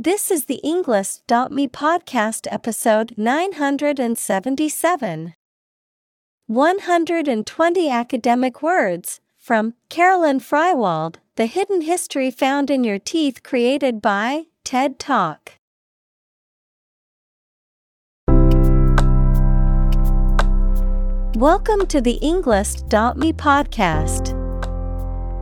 This is the Englist.me podcast episode 977. 120 academic words from Carolyn Freiwald The Hidden History Found in Your Teeth created by TED Talk. Welcome to the Englist.me podcast.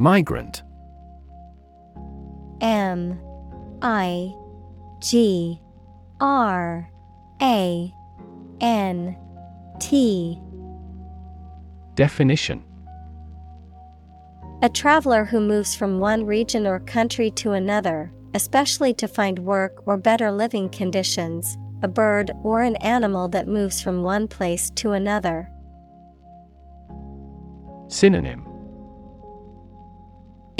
Migrant. M I G R A N T. Definition. A traveler who moves from one region or country to another, especially to find work or better living conditions, a bird or an animal that moves from one place to another. Synonym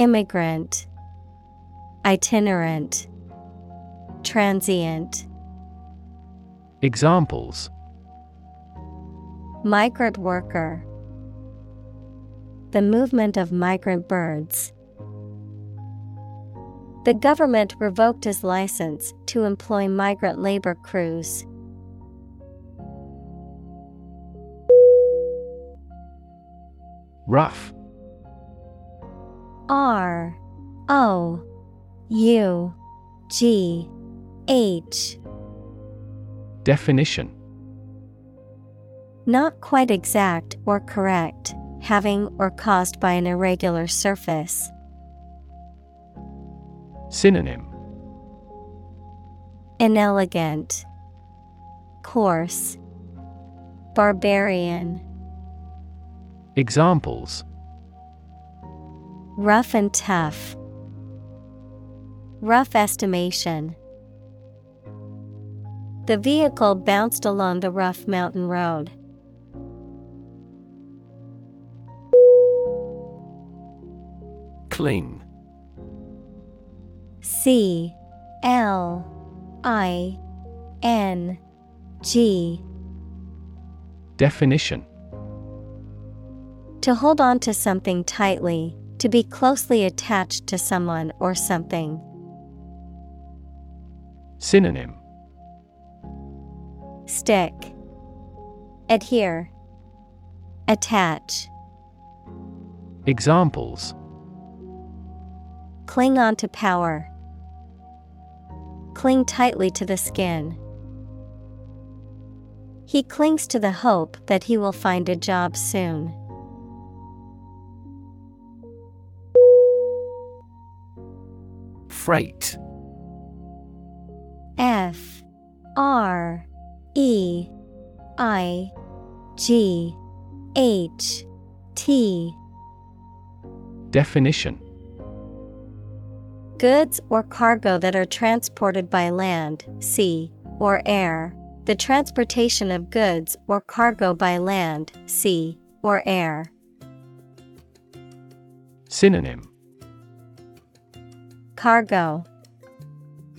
Immigrant, Itinerant, Transient. Examples Migrant worker. The movement of migrant birds. The government revoked his license to employ migrant labor crews. Rough R O U G H. Definition. Not quite exact or correct, having or caused by an irregular surface. Synonym. Inelegant, Coarse, Barbarian. Examples Rough and tough. Rough estimation. The vehicle bounced along the rough mountain road. Cling C L I N G. Definition To hold on to something tightly, to be closely attached to someone or something. Synonym Stick, Adhere, Attach. Examples Cling on to power. Cling tightly to the skin. He clings to the hope that he will find a job soon. Freight F R E I G H T Definition Goods or cargo that are transported by land, sea, or air. The transportation of goods or cargo by land, sea, or air. Synonym Cargo,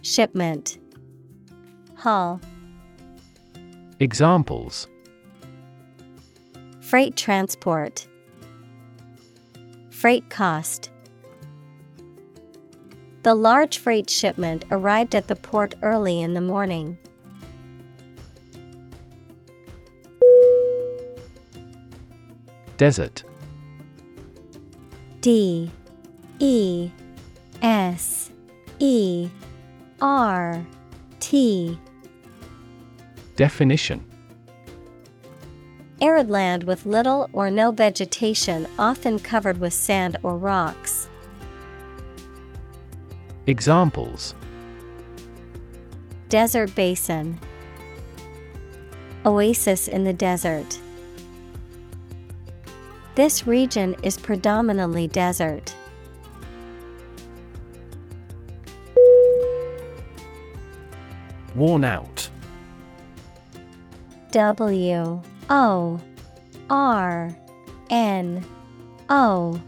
Shipment, Hull. Examples Freight transport, Freight cost. The large freight shipment arrived at the port early in the morning. Desert D E S E R T. Definition Arid land with little or no vegetation, often covered with sand or rocks. Examples Desert basin, Oasis in the desert. This region is predominantly desert. Worn out. W O R N O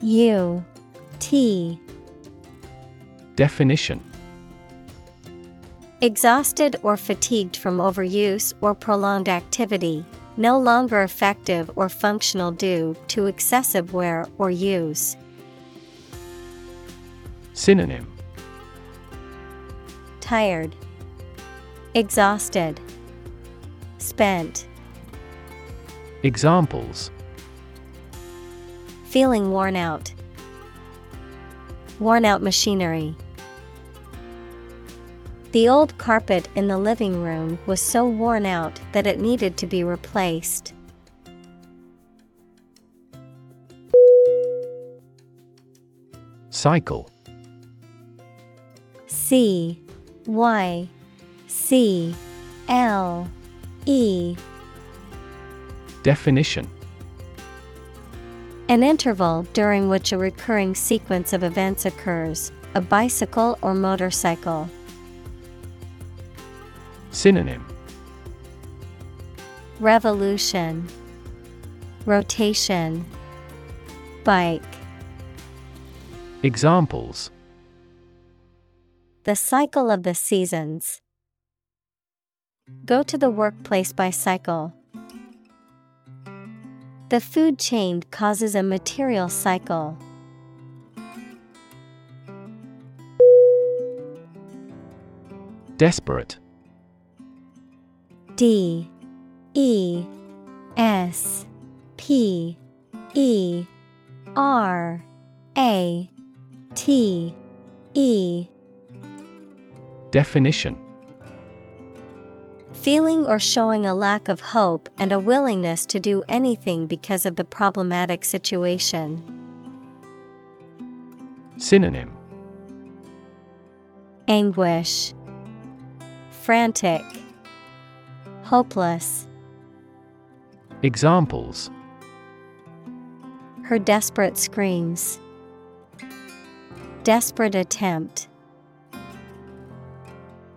U T Definition Exhausted or fatigued from overuse or prolonged activity, no longer effective or functional due to excessive wear or use. Synonym Tired, Exhausted, Spent. Examples Feeling worn out. Worn out machinery. The old carpet in the living room was so worn out that it needed to be replaced. Cycle C Y C L E Definition An interval during which a recurring sequence of events occurs, a bicycle or motorcycle. Synonym Revolution, Rotation, Bike. Examples The cycle of the seasons. Go to the workplace by cycle. The food chain causes a material cycle. Desperate. D. E. S. P. E. R. A. T. E. Definition Feeling or showing a lack of hope and a willingness to do anything because of the problematic situation. Synonym Anguish, Frantic, Hopeless. Examples Her desperate screams. Desperate attempt.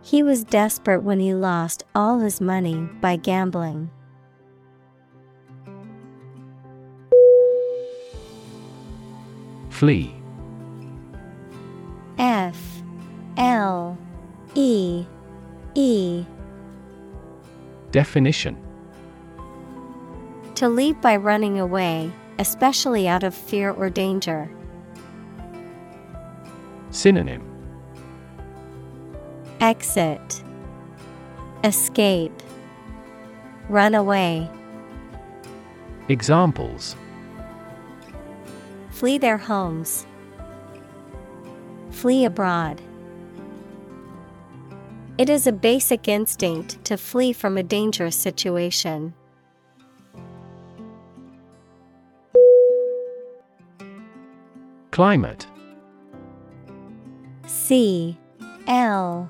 He was desperate when he lost all his money by gambling. Flee F L E E Definition To leave by running away, especially out of fear or danger. Synonym Exit Escape Run away. Examples Flee their homes. Flee abroad. It is a basic instinct to flee from a dangerous situation. Climate C L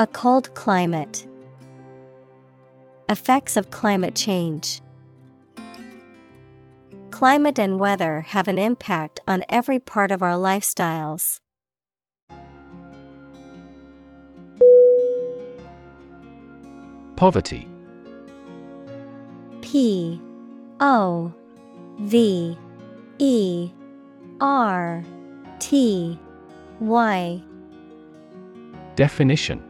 A cold climate. Effects of climate change. Climate and weather have an impact on every part of our lifestyles. Poverty. P O V E R T Y. Definition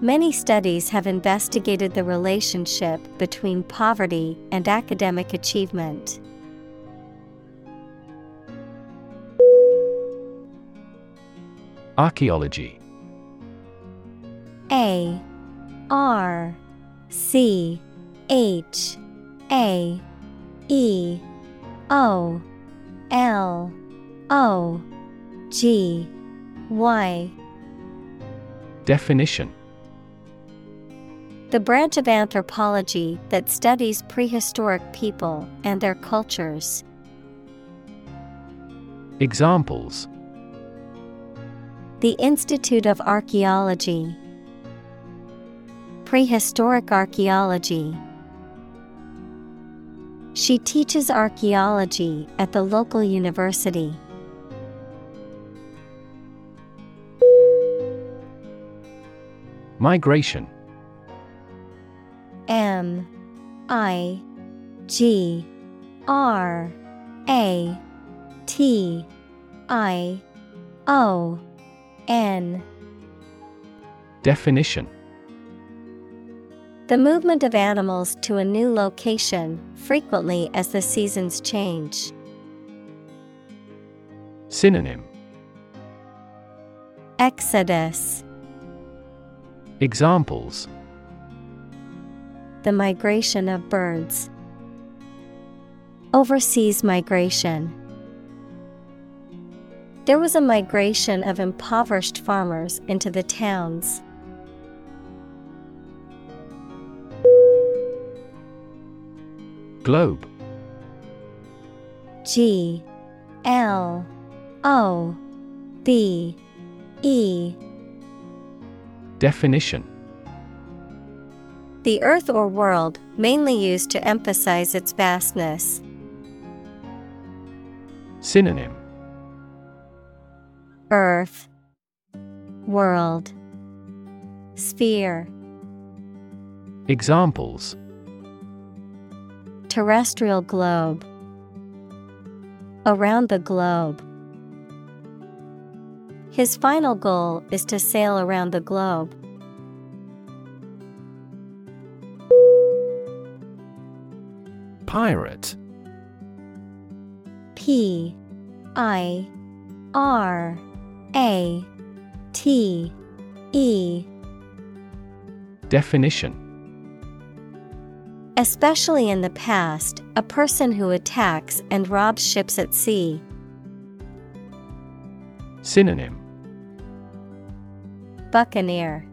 Many studies have investigated the relationship between poverty and academic achievement. Archaeology. A R C H A E O L O G Y. Definition The branch of anthropology that studies prehistoric people and their cultures. Examples The Institute of Archaeology. Prehistoric Archaeology. She teaches archaeology at the local university. Migration M I G R A T I O N. Definition. The movement of animals to a new location, frequently as the seasons change. Synonym. Exodus. Examples The migration of birds. Overseas migration. There was a migration of impoverished farmers into the towns. Globe. G. L. O. B. E. Definition The earth or world, mainly used to emphasize its vastness. Synonym Earth, World, Sphere, Examples Terrestrial globe. Around the globe. His final goal is to sail around the globe. Pirate. P I R A T E. Definition. Especially in the past, a person who attacks and robs ships at sea. Synonym. Buccaneer,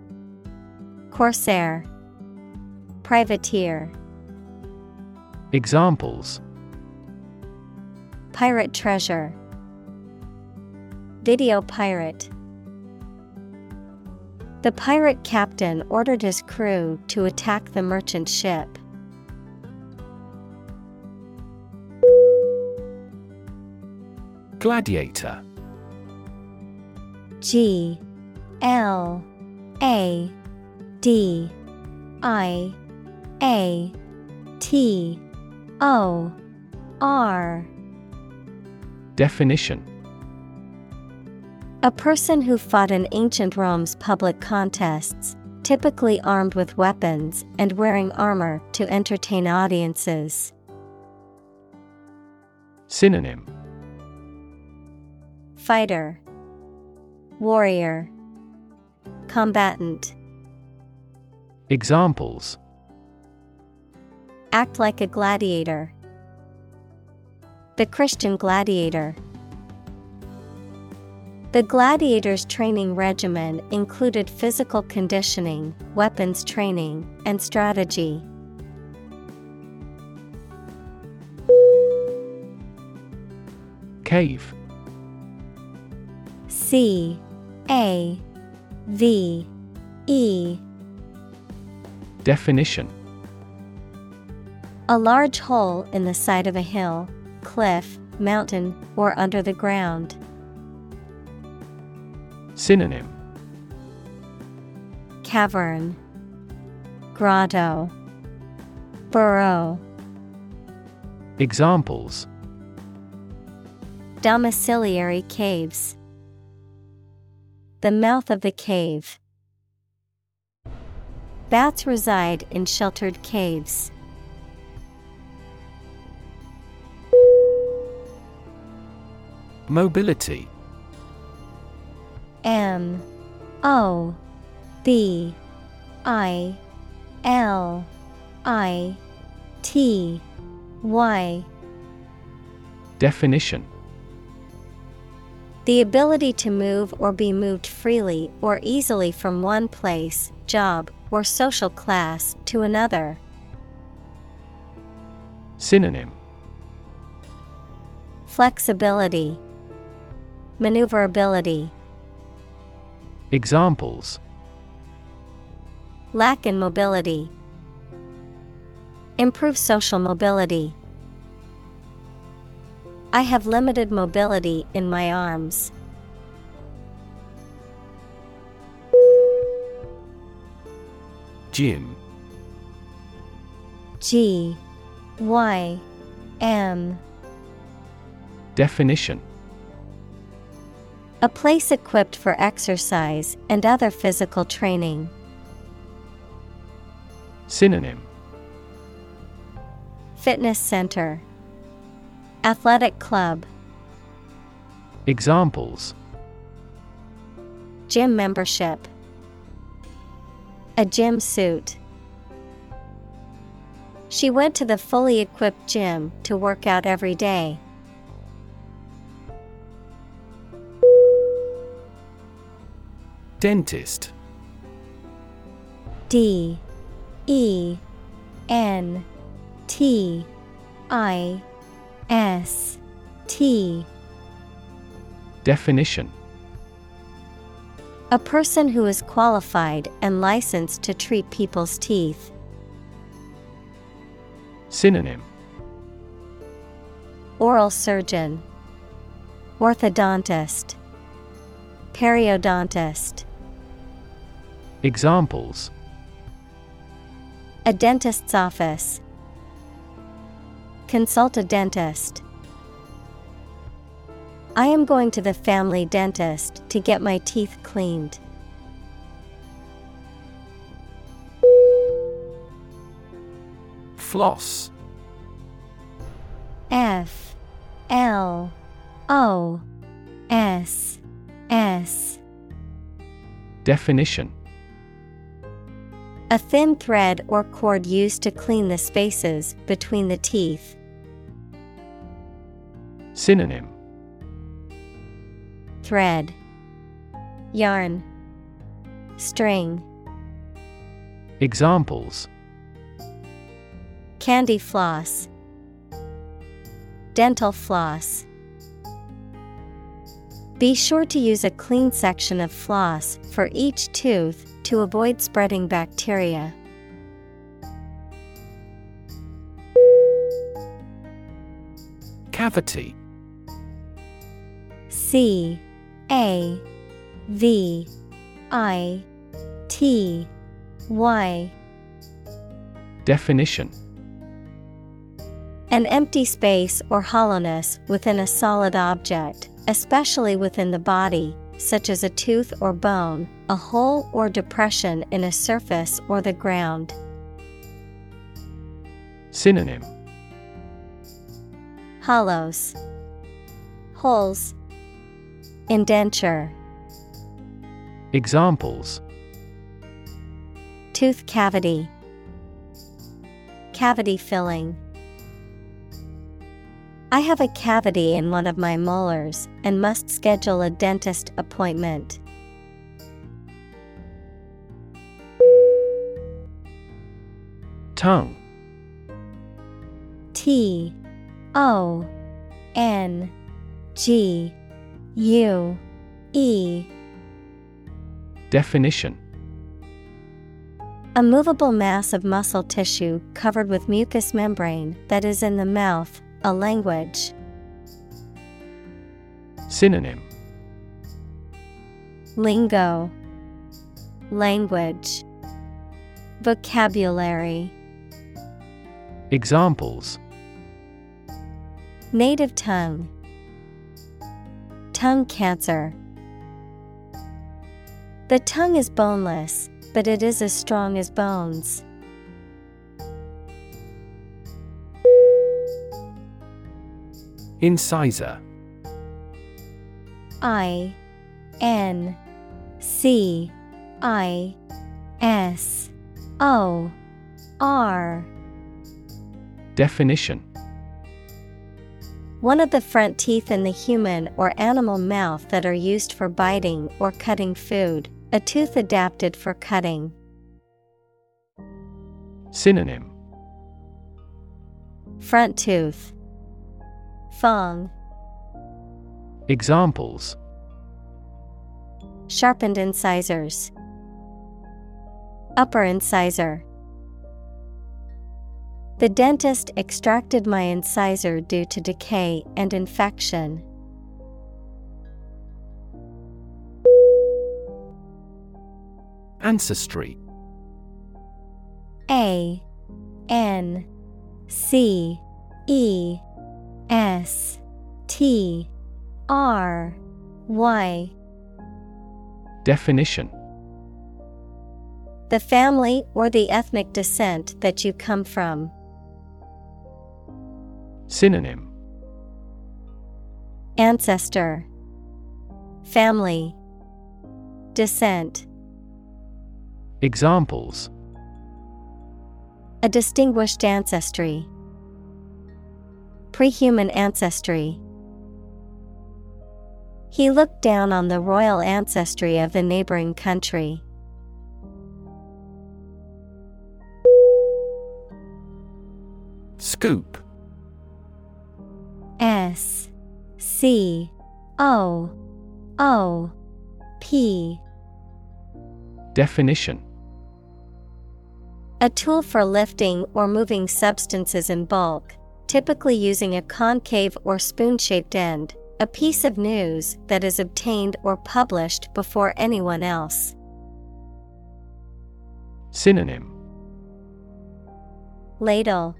Corsair, Privateer, Examples Pirate treasure, Video pirate. The pirate captain ordered his crew to attack the merchant ship. Gladiator G L A D I A T O R. Definition. A person who fought in ancient Rome's public contests, typically armed with weapons and wearing armor to entertain audiences. Synonym. Fighter, Warrior, Combatant. Examples Act like a gladiator. The Christian gladiator. The gladiators' training regimen included physical conditioning, weapons training, and strategy. Cave C A V E Definition A large hole in the side of a hill, cliff, mountain, or under the ground. Synonym Cavern, Grotto, Burrow. Examples Domiciliary caves. The mouth of the cave. Bats reside in sheltered caves. Mobility. M O B I L I T Y. Definition. The ability to move or be moved freely or easily from one place, job, or social class to another. Synonym. Flexibility, Maneuverability, Examples Lack in mobility. Improve social mobility. I have limited mobility in my arms. Gym G Y M Definition A place equipped for exercise and other physical training. Synonym Fitness center, Athletic club, Examples gym membership, a gym suit. She went to the fully equipped gym to work out every day. Dentist. D E N T I S T. Definition. A person who is qualified and licensed to treat people's teeth. Synonym. Oral surgeon, Orthodontist, Periodontist. Examples. A dentist's office. Consult a dentist. I am going to the family dentist to get my teeth cleaned. Floss. F. L. O. S. S. Definition A thin thread or cord used to clean the spaces between the teeth. Synonym. Thread. Yarn. String. Examples. Candy floss. Dental floss. Be sure to use a clean section of floss for each tooth to avoid spreading bacteria. Cavity. C A V I T Y. Definition. An empty space or hollowness within a solid object, especially within the body, such as a tooth or bone, a hole or depression in a surface or the ground. Synonym. Hollows, Holes, Indenture, Examples. Tooth cavity, Cavity filling. I have a cavity in one of my molars and must schedule a dentist appointment. Tongue. T O N G U E. Definition. A movable mass of muscle tissue covered with mucous membrane that is in the mouth, a language. Synonym. Lingo. Language. Vocabulary. Examples. Native tongue. Tongue cancer. The tongue is boneless, but it is as strong as bones. Incisor. I N C I S O R. Definition. One of the front teeth in the human or animal mouth that are used for biting or cutting food, a tooth adapted for cutting. Synonym. Front tooth Fong Examples. Sharpened incisors. Upper incisor. The dentist extracted my incisor due to decay and infection. Ancestry. A N C E S T R Y. Definition. The family or the ethnic descent that you come from. Synonym. Ancestor. Family. Descent. Examples. A distinguished ancestry. Prehuman ancestry. He looked down on the royal ancestry of the neighboring country. Scoop S C O O P Definition A tool for lifting or moving substances in bulk, typically using a concave or spoon shaped end, a piece of news that is obtained or published before anyone else. Synonym. Ladle,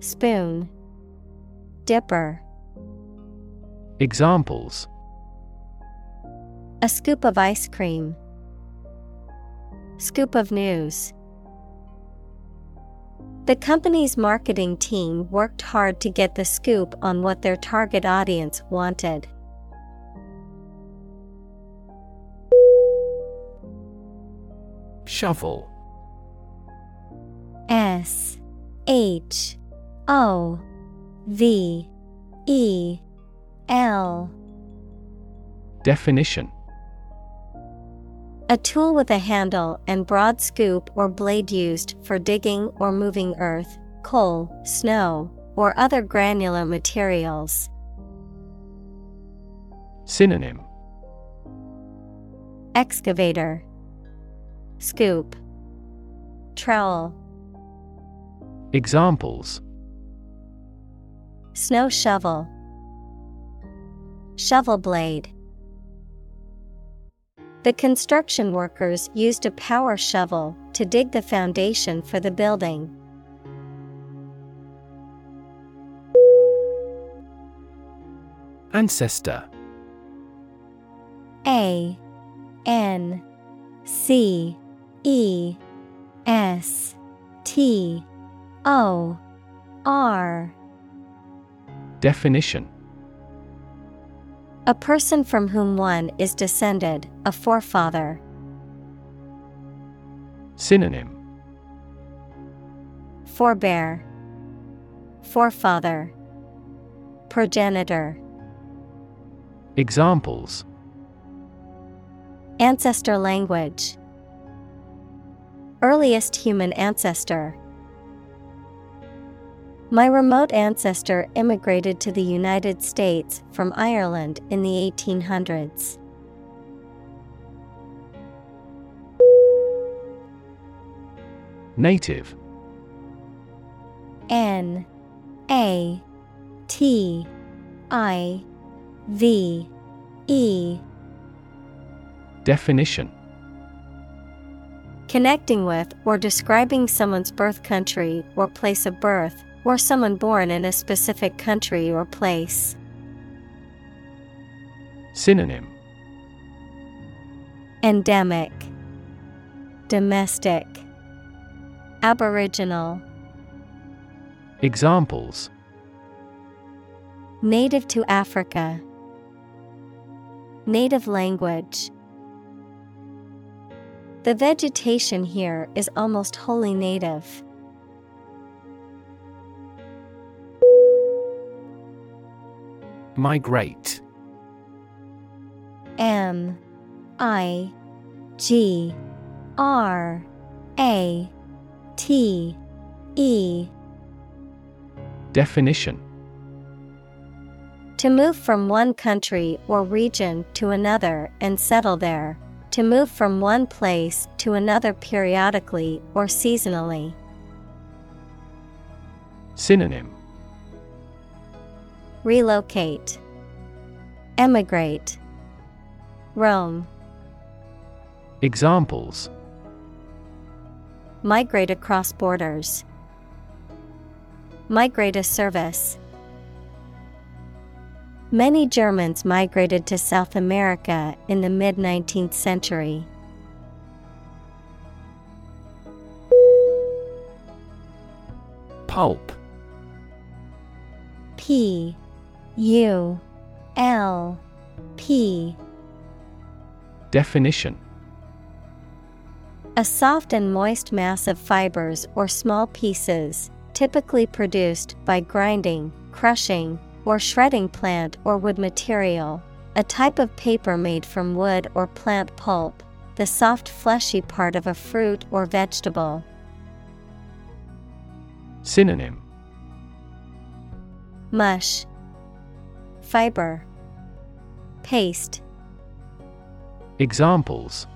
Spoon, Dipper, Examples. A scoop of ice cream, Scoop of news. The company's marketing team worked hard to get the scoop on what their target audience wanted. Shovel S H O V E L. Definition A tool with a handle and broad scoop or blade used for digging or moving earth, coal, snow, or other granular materials. Synonym. Excavator, Scoop, Trowel, Examples. Snow shovel, Shovel blade. The construction workers used a power shovel to dig the foundation for the building. Ancestor. A N C E S T O R. Definition A person from whom one is descended, a forefather. Synonym Forebear, Forefather, Progenitor. Examples Ancestor language. Earliest human ancestor. My remote ancestor immigrated to the United States from Ireland in the 1800s. Native. N. A. T. I. V. E. Definition. Connecting with or describing someone's birth country or place of birth, or someone born in a specific country or place. Synonym. Endemic. Domestic. Aboriginal. Examples. Native to Africa. Native language. The vegetation here is almost wholly native. Migrate M I G R A T E Definition To move from one country or region to another and settle there. To move from one place to another periodically or seasonally. Synonym Relocate. Emigrate. Roam. Examples Migrate across borders. Migrate a service. Many Germans migrated to South America in the mid 19th century. Pulp P U L P Definition A soft and moist mass of fibers or small pieces, typically produced by grinding, crushing, or shredding plant or wood material. A type of paper made from wood or plant pulp, the soft fleshy part of a fruit or vegetable. Synonym Mush, Fiber, Paste. Examples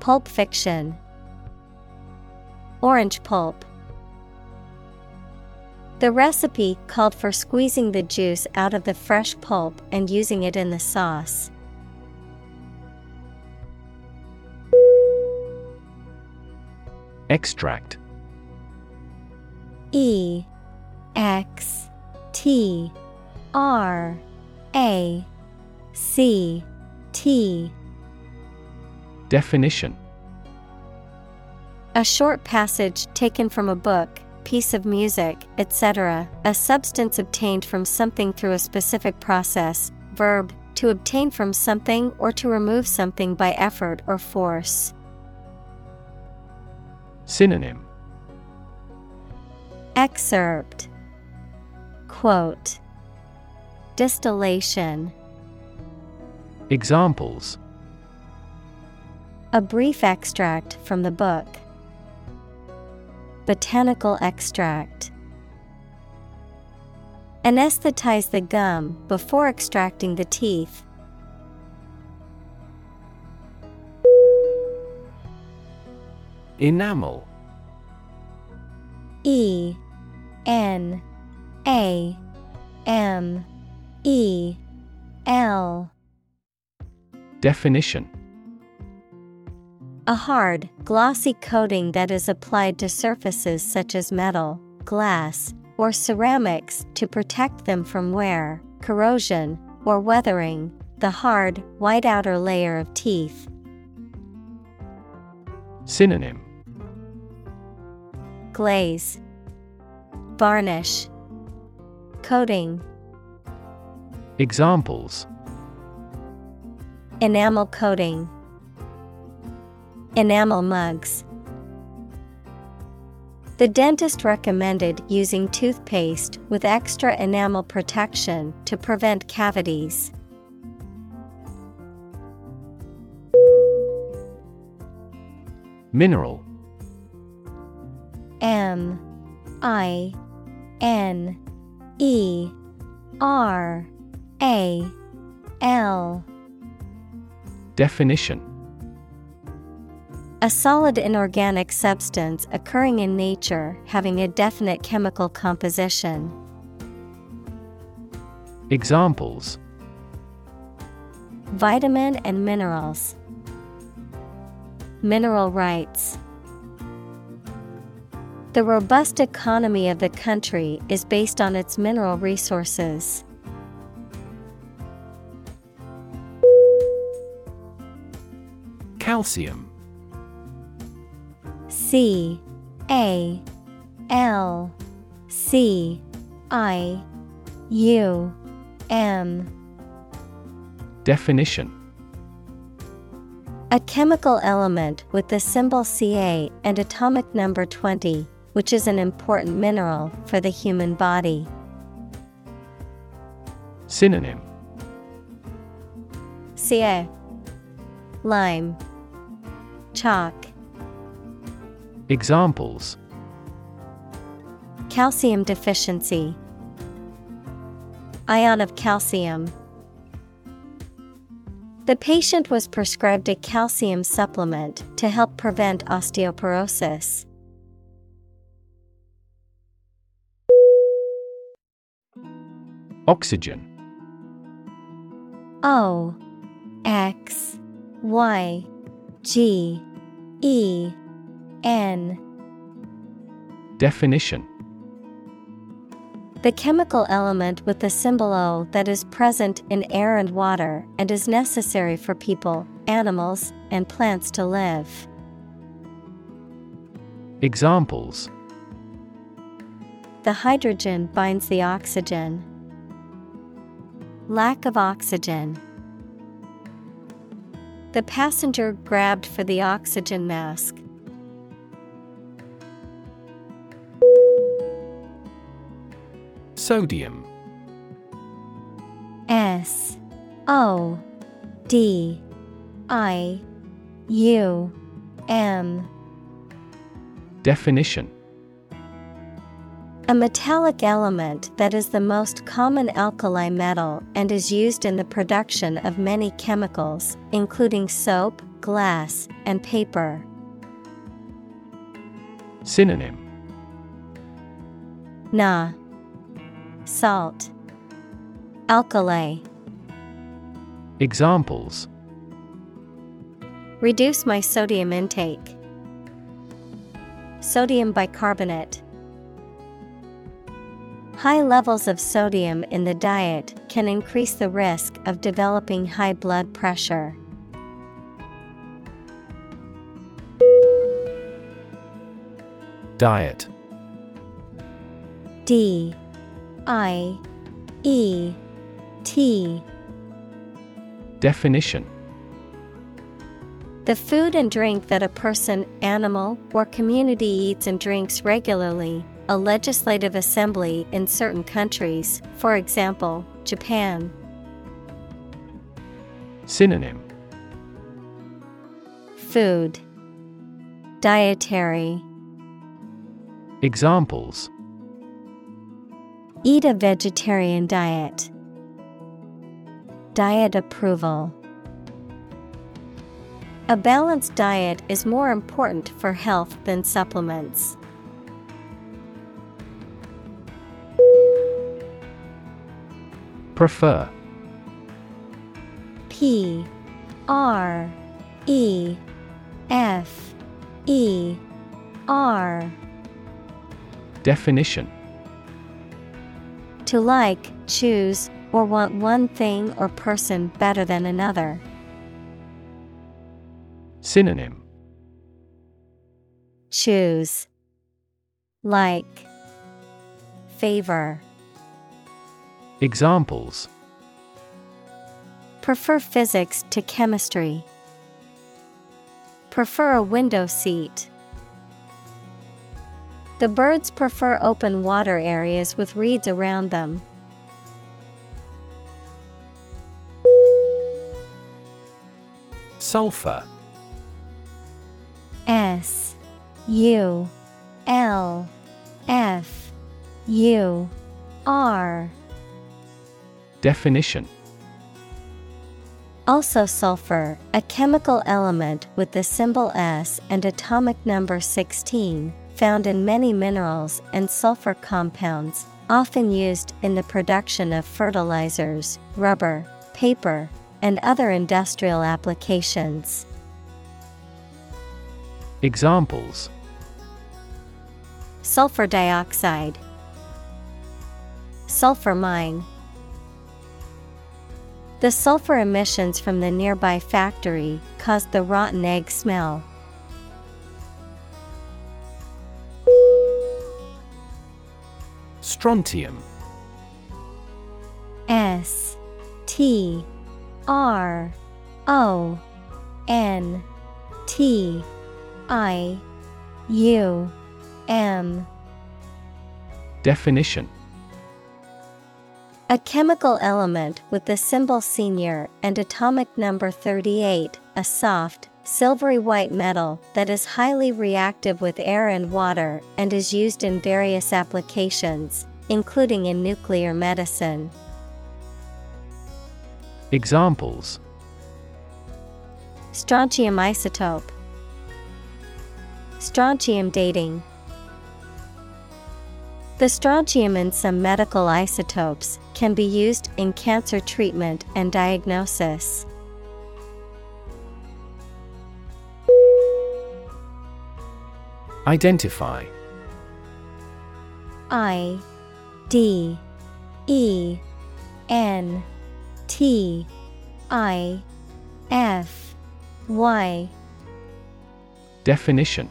Pulp fiction. Orange pulp. The recipe called for squeezing the juice out of the fresh pulp and using it in the sauce. Extract E X T R A C T Definition A short passage taken from a book, piece of music, etc., a substance obtained from something through a specific process, verb, to obtain from something or to remove something by effort or force. Synonym Excerpt Quote Distillation Examples A brief extract from the book. Botanical extract. Anesthetize the gum before extracting the teeth. Enamel E N A M E L. Definition. A hard, glossy coating that is applied to surfaces such as metal, glass, or ceramics to protect them from wear, corrosion, or weathering, the hard, white outer layer of teeth. Synonym. Glaze, Varnish, Coating, Examples Enamel coating, Enamel mugs. The dentist recommended using toothpaste with extra enamel protection to prevent cavities. Mineral M I N E R A L Definition A solid inorganic substance occurring in nature having a definite chemical composition. Examples Vitamin and minerals. Mineral rights. The robust economy of the country is based on its mineral resources. Calcium C A L C I U M. Definition. A chemical element with the symbol Ca and atomic number 20, which is an important mineral for the human body. Synonym. Ca Lime Chalk. Examples. Calcium deficiency. Ion of calcium. The patient was prescribed a calcium supplement to help prevent osteoporosis. Oxygen. O X Y G E N Definition The chemical element with the symbol O that is present in air and water and is necessary for people, animals, and plants to live. Examples The hydrogen binds the oxygen. Lack of oxygen. The passenger grabbed for the oxygen mask. Sodium. S O D I U M. Definition A metallic element that is the most common alkali metal and is used in the production of many chemicals, including soap, glass, and paper. Synonym Na Salt Alkali Examples Reduce my sodium intake. Sodium bicarbonate. High levels of sodium in the diet can increase the risk of developing high blood pressure. Diet. D I E T. Definition. The food and drink that a person, animal, or community eats and drinks regularly, a legislative assembly in certain countries, for example, Japan. Synonym Food Dietary Examples Eat a vegetarian diet. Diet approval. A balanced diet is more important for health than supplements. Prefer P R E F E R Definition To like, choose, or want one thing or person better than another. Synonym Choose. Like. Favor. Examples Prefer physics to chemistry. Prefer a window seat. The birds prefer open water areas with reeds around them. Sulfur S U L F U R Definition Also, sulfur, a chemical element with the symbol S and atomic number 16, found in many minerals and sulfur compounds, often used in the production of fertilizers, rubber, paper, and other industrial applications. Examples Sulfur dioxide, Sulfur mine. The sulfur emissions from the nearby factory caused the rotten egg smell. Strontium. S T R O N T I U M. Definition A chemical element with the symbol senior and atomic number 38, a soft, silvery white metal that is highly reactive with air and water and is used in various applications, including in nuclear medicine. Examples Strontium isotope, Strontium dating. The strontium in some medical isotopes can be used in cancer treatment and diagnosis. Identify. I D E N T I F Y. Definition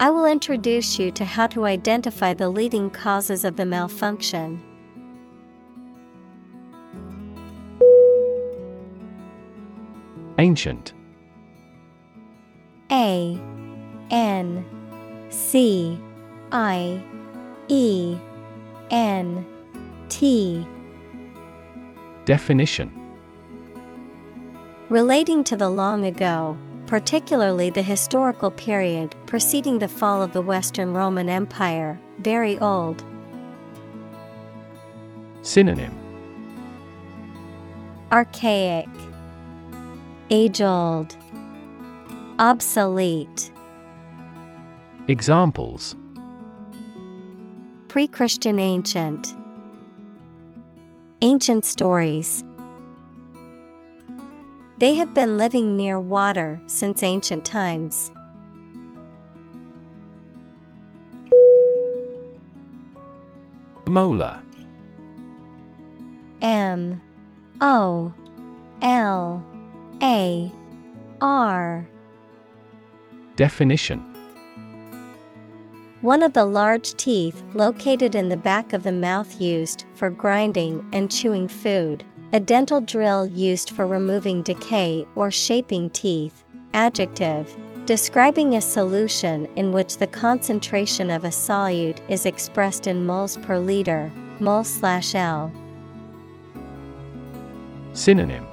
I will introduce you to how to identify the leading causes of the malfunction. Ancient. A N C I E N T. Definition. Relating to the long ago, particularly the historical period preceding the fall of the Western Roman Empire, very old. Synonym. Archaic, Age old, Obsolete, Examples. Pre Christian ancient, Ancient stories. They have been living near water since ancient times. Molar M. O. L. A. R. Definition. One of the large teeth located in the back of the mouth used for grinding and chewing food. A dental drill used for removing decay or shaping teeth. Adjective. Describing a solution in which the concentration of a solute is expressed in moles per liter, mol slash L. Synonym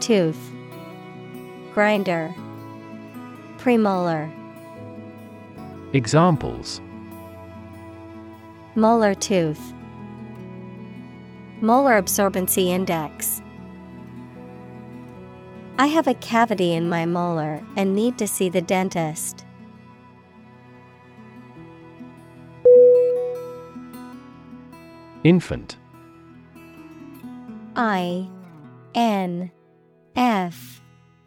Tooth. Grinder. Premolar. Examples Molar tooth. Molar absorbency index. I have a cavity in my molar and need to see the dentist. Infant I N F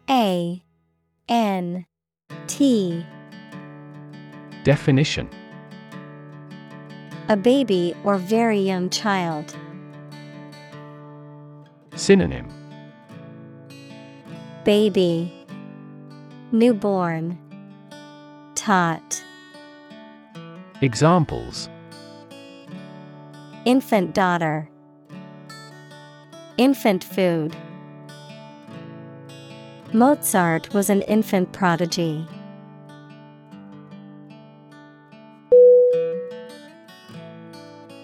A N T Definition A baby or very young child. Synonym. Baby. Newborn. Tot. Examples. Infant daughter. Infant food. Mozart was an infant prodigy.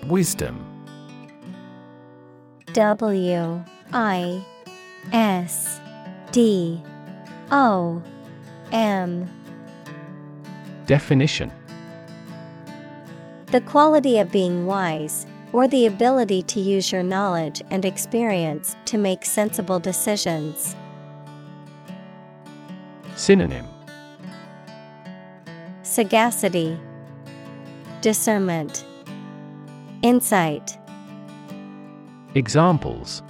Wisdom. W I S D O M. Definition. The quality of being wise, or the ability to use your knowledge and experience to make sensible decisions. Synonym. Sagacity, Discernment, Insight. Examples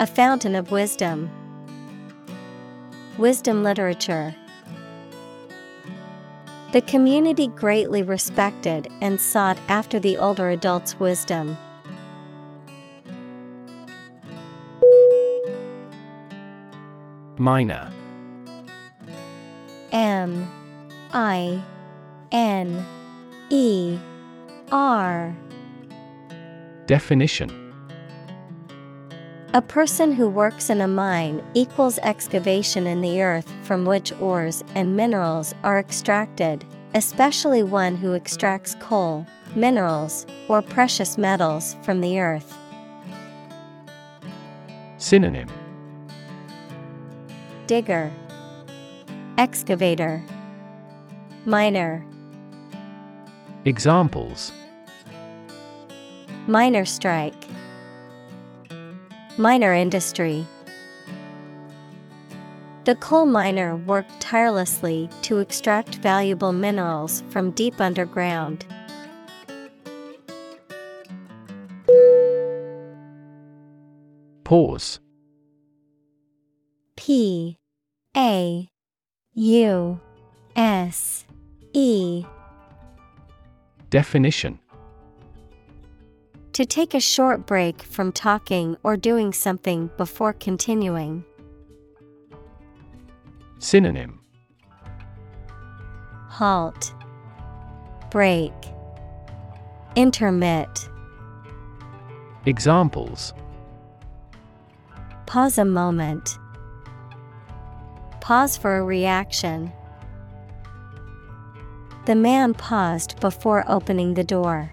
A fountain of wisdom. Wisdom literature. The community greatly respected and sought after the older adult's wisdom. Miner. M. I. N. E. R. Definition A person who works in a mine equals excavation in the earth from which ores and minerals are extracted, especially one who extracts coal, minerals, or precious metals from the earth. Synonym. Digger, Excavator, Miner, Examples. Miner strike, Miner industry. The coal miner worked tirelessly to extract valuable minerals from deep underground. Pause P A U S E Definition To take a short break from talking or doing something before continuing. Synonym Halt. Break. Intermit. Examples Pause a moment. Pause for a reaction. The man paused before opening the door.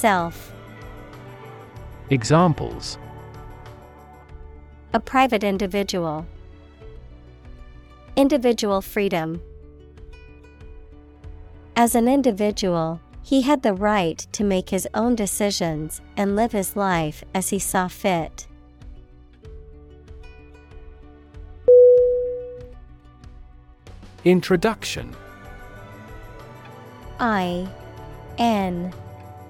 Self Examples A private individual. Individual freedom. As an individual, he had the right to make his own decisions and live his life as he saw fit. Introduction I N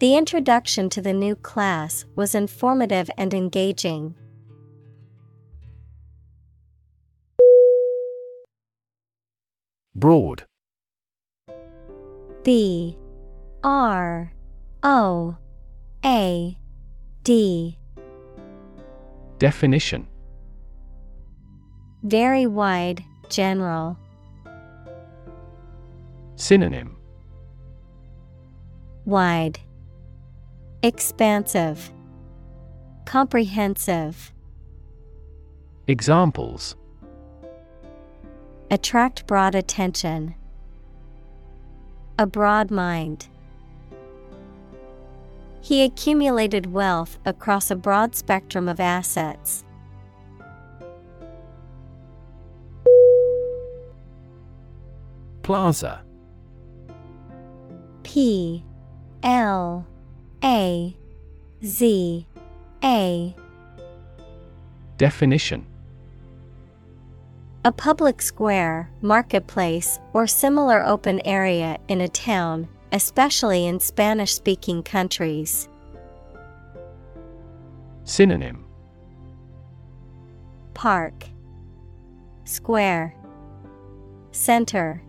The introduction to the new class was informative and engaging. Broad. B. R. O. A. D. Definition. Very wide, general. Synonym. Wide, Expansive, Comprehensive. Examples Attract broad attention. A broad mind. He accumulated wealth across a broad spectrum of assets. Plaza P L A Z A. Definition. A public square, marketplace, or similar open area in a town, especially in Spanish speaking countries. Synonym. Park. Square. Center.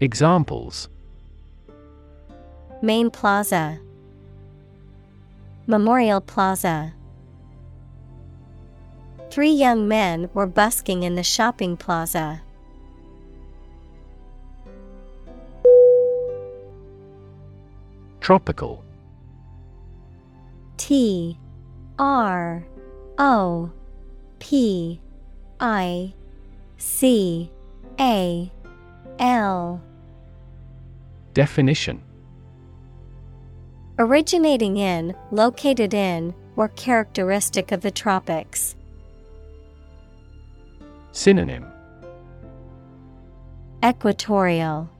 Examples Main Plaza. Memorial Plaza. Three young men were busking in the shopping plaza. Tropical. T R O P I C A L. Definition Originating in, located in, or characteristic of the tropics. Synonym. Equatorial.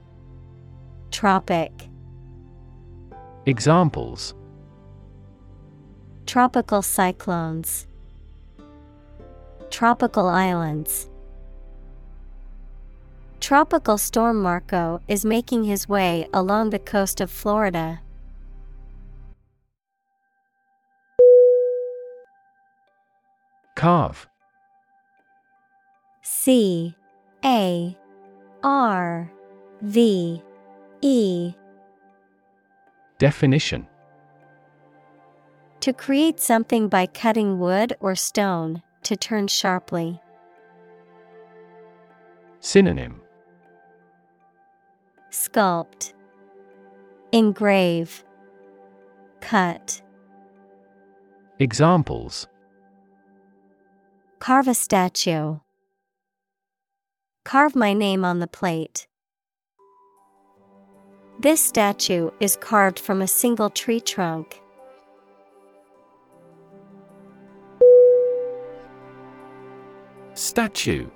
Tropic. Examples. Tropical cyclones. Tropical islands. Tropical storm Marco is making his way along the coast of Florida. Carve. C A R V E. Definition. To create something by cutting wood or stone, to turn sharply. Synonym. Sculpt, Engrave, Cut. Examples Carve a statue. Carve my name on the plate. This statue is carved from a single tree trunk. Statue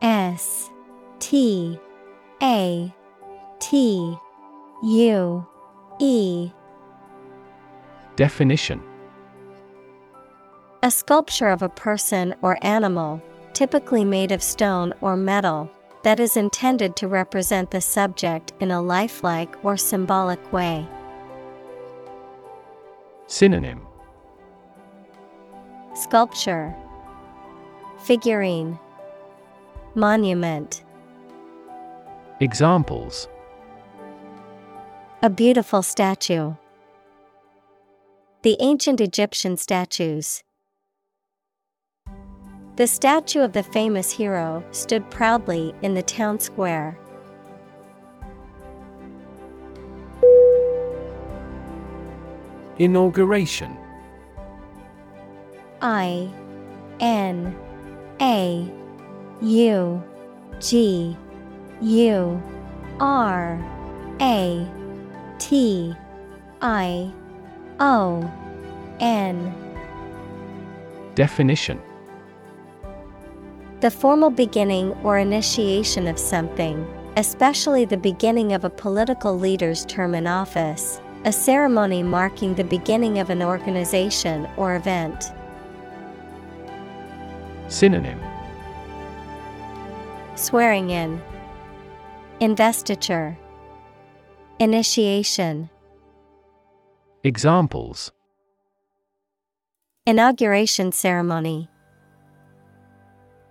S T A T U E Definition A sculpture of a person or animal, typically made of stone or metal, that is intended to represent the subject in a lifelike or symbolic way. Synonym Sculpture Figurine Monument Examples A beautiful statue. The ancient Egyptian statues. The statue of the famous hero stood proudly in the town square. Inauguration. I N A U G U R A T I O N. Definition The formal beginning or initiation of something, especially the beginning of a political leader's term in office, a ceremony marking the beginning of an organization or event. Synonym. Swearing in, Investiture, Initiation, Examples. Inauguration Ceremony,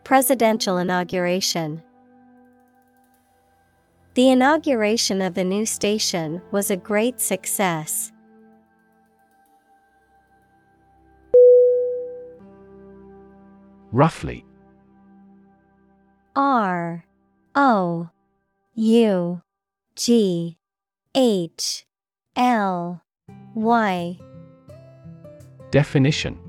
Presidential Inauguration. The inauguration of the new station was a great success. Roughly R O U G H L Y. Definition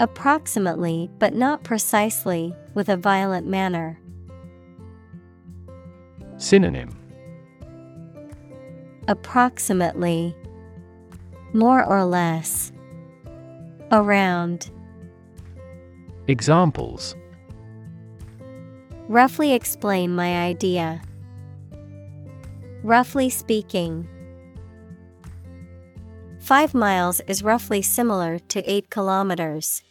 Approximately, but not precisely, with a violent manner. Synonym Approximately. More or less. Around. Examples Roughly explain my idea. Roughly speaking. Five miles is roughly similar to eight kilometers.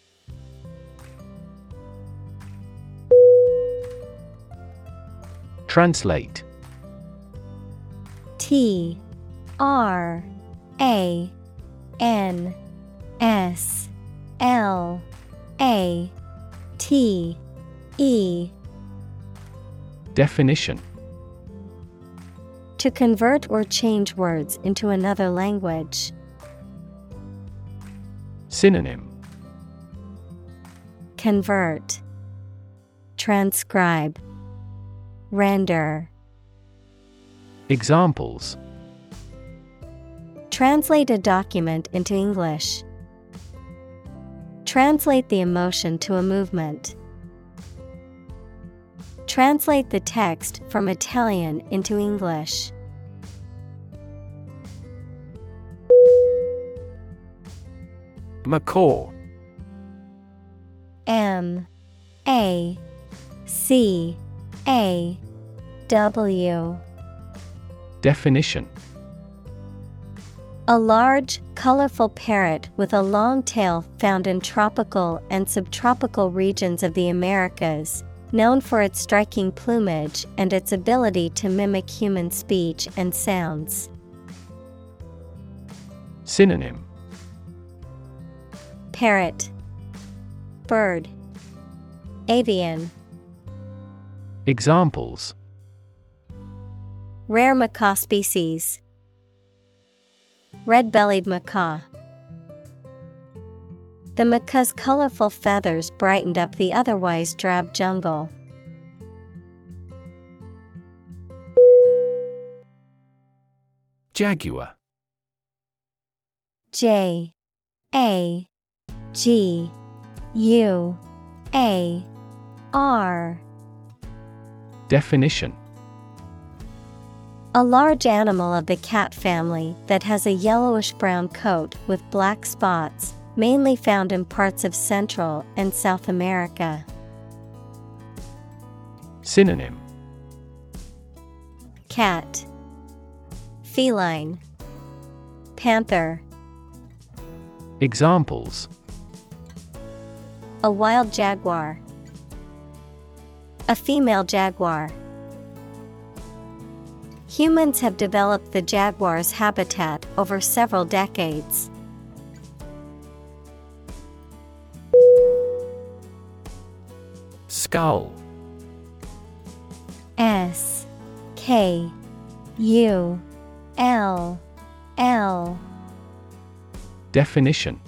Translate. T R A N S L A T E. Definition. To convert or change words into another language. Synonym. Convert. Transcribe Render Examples Translate a document into English. Translate the emotion to a movement. Translate the text from Italian into English. Macaw M A C A W. Definition. A large, colorful parrot with a long tail found in tropical and subtropical regions of the Americas, known for its striking plumage and its ability to mimic human speech and sounds. Synonym. Parrot. Bird. Avian Examples. Rare macaw species. Red bellied macaw. The macaw's colorful feathers brightened up the otherwise drab jungle. Jaguar. J A G U A R Definition. A large animal of the cat family that has a yellowish brown coat with black spots, mainly found in parts of Central and South America. Synonym. Cat. Feline. Panther. Examples. A wild jaguar A female jaguar. Humans have developed the jaguar's habitat over several decades. Skull. S. K. U. L. L. Definition.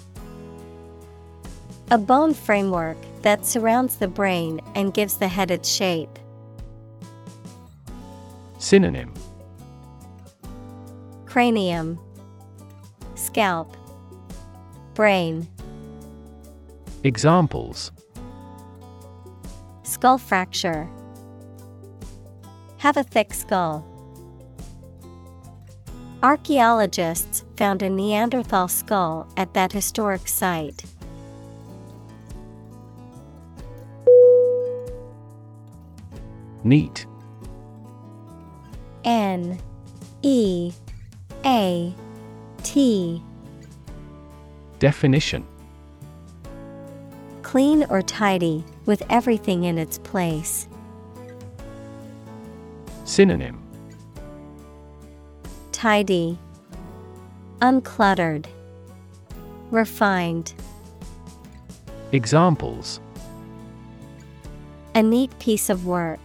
A bone framework that surrounds the brain and gives the head its shape. Synonym Cranium Scalp Brain Examples Skull fracture Have a thick skull. Archaeologists found a Neanderthal skull at that historic site. Neat. N E A T. Definition. Clean or tidy, with everything in its place. Synonym. Tidy, Uncluttered, Refined. Examples. A neat piece of work.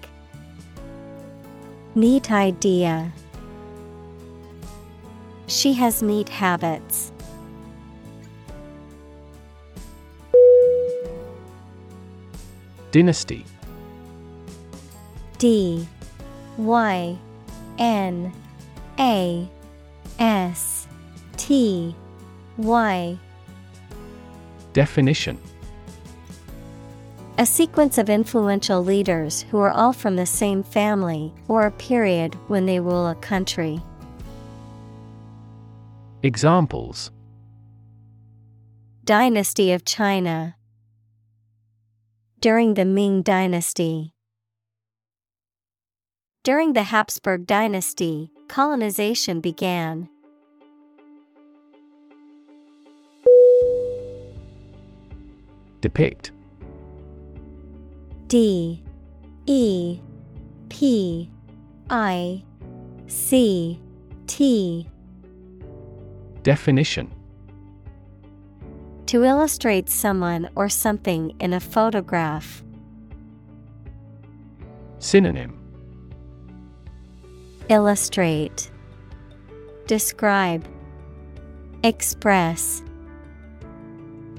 Neat idea. She has neat habits. Dynasty. D. Y. N. A. S. T. Y. Definition A sequence of influential leaders who are all from the same family or a period when they rule a country. Examples Dynasty of China During the Ming Dynasty During the Habsburg Dynasty, colonization began. Depict D E P I C T. Definition. To illustrate someone or something in a photograph. Synonym. Illustrate. Describe. Express.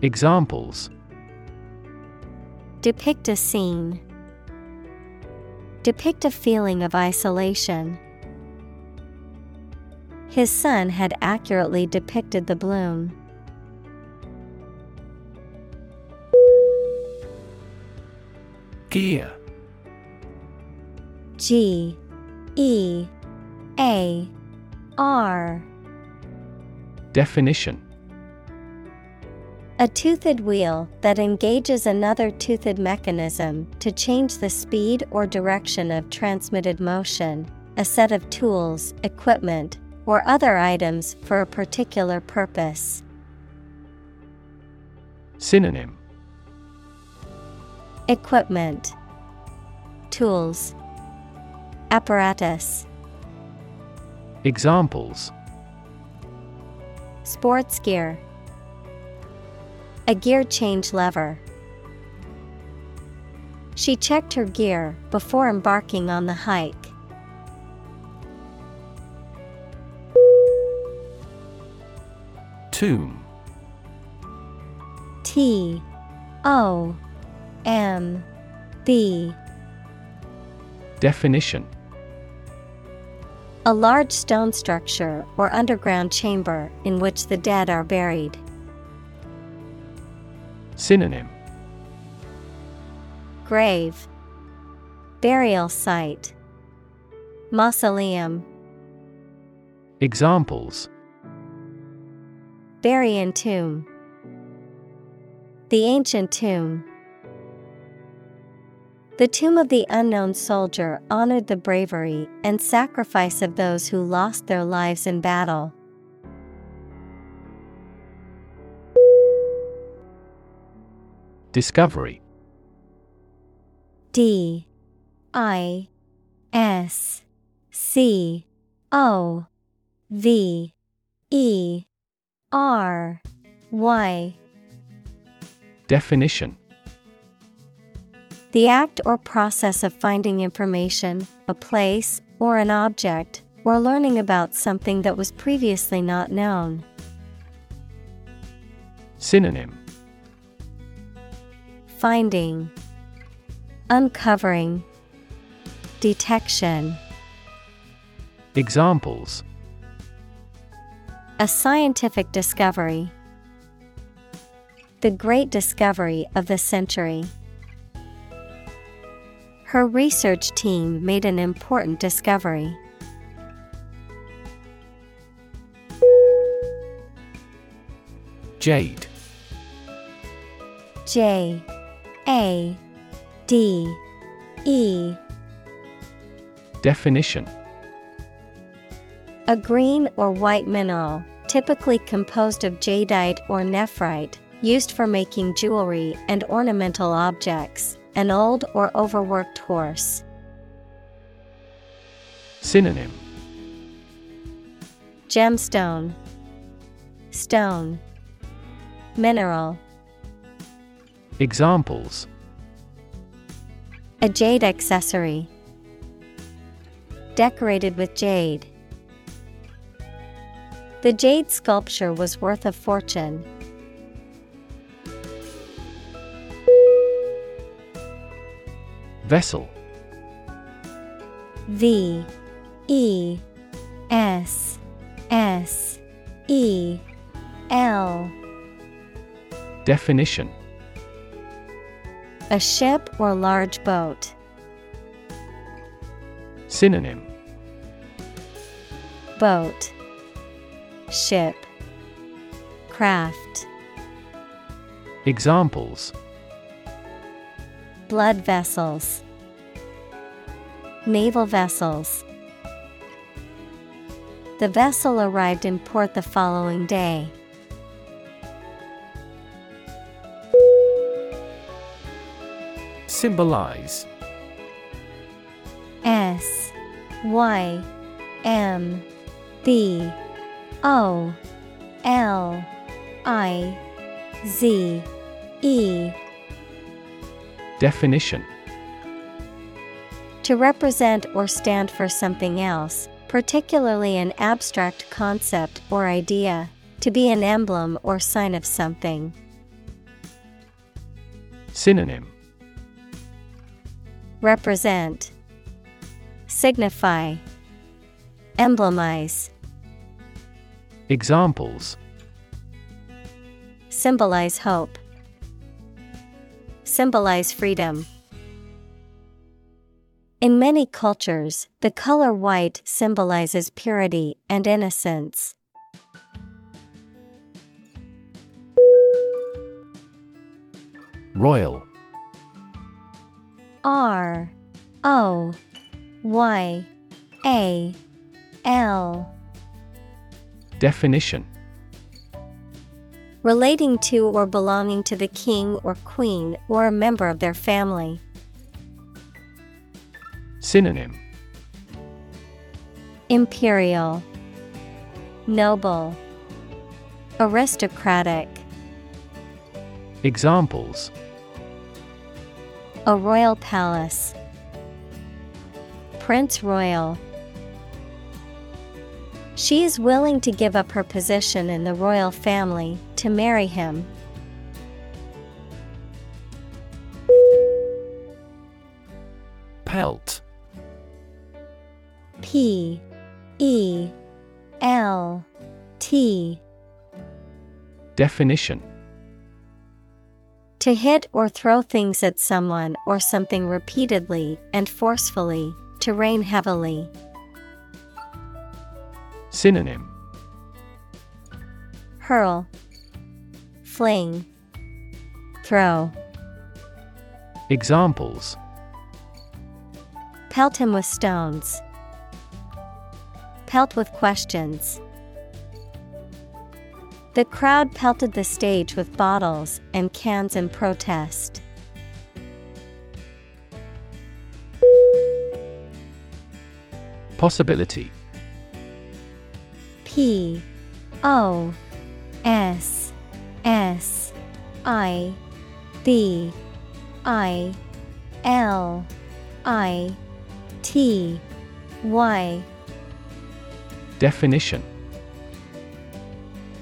Examples Depict a scene. Depict a feeling of isolation. His son had accurately depicted the bloom. Gear G E A R Definition A toothed wheel that engages another toothed mechanism to change the speed or direction of transmitted motion, a set of tools, equipment, or other items for a particular purpose. Synonym. Equipment. Tools. Apparatus. Examples. Sports gear A gear change lever. She checked her gear before embarking on the hike. Tomb T O M B Definition A large stone structure or underground chamber in which the dead are buried. Synonym. Grave. Burial site. Mausoleum. Examples. Bury tomb. The ancient tomb. The tomb of the unknown soldier honored the bravery and sacrifice of those who lost their lives in battle. Discovery. D I S C O V E R Y. Definition. The act or process of finding information, a place, or an object, or learning about something that was previously not known. Synonym Finding, Uncovering, Detection. Examples A scientific discovery. The great discovery of the century. Her research team made an important discovery. Jade J A D E. Definition. A green or white mineral, typically composed of jadeite or nephrite, used for making jewelry and ornamental objects, an old or overworked horse. Synonym. Gemstone, Stone, Mineral. Examples A jade accessory. Decorated with jade. The jade sculpture was worth a fortune. Vessel V E S S E L Definition A ship or large boat. Synonym. Boat. Ship. Craft. Examples. Blood vessels. Naval vessels. The vessel arrived in port the following day. Symbolize. S Y M B O L I Z E. Definition. To represent or stand for something else, particularly an abstract concept or idea, to be an emblem or sign of something. Synonym Represent Signify Emblemize Examples Symbolize hope. Symbolize freedom. In many cultures, the color white symbolizes purity and innocence. Royal R O Y A L. Definition. Relating to or belonging to the king or queen or a member of their family. Synonym. Imperial. Noble. Aristocratic. Examples A royal palace. Prince Royal. She is willing to give up her position in the royal family to marry him. Pelt. P. E. L. T. Definition To hit or throw things at someone or something repeatedly and forcefully, to rain heavily. Synonym Hurl, Fling, Throw. Examples Pelt him with stones. Pelt with questions. The crowd pelted the stage with bottles and cans in protest. Possibility. P O S S I B I L I T Y. Definition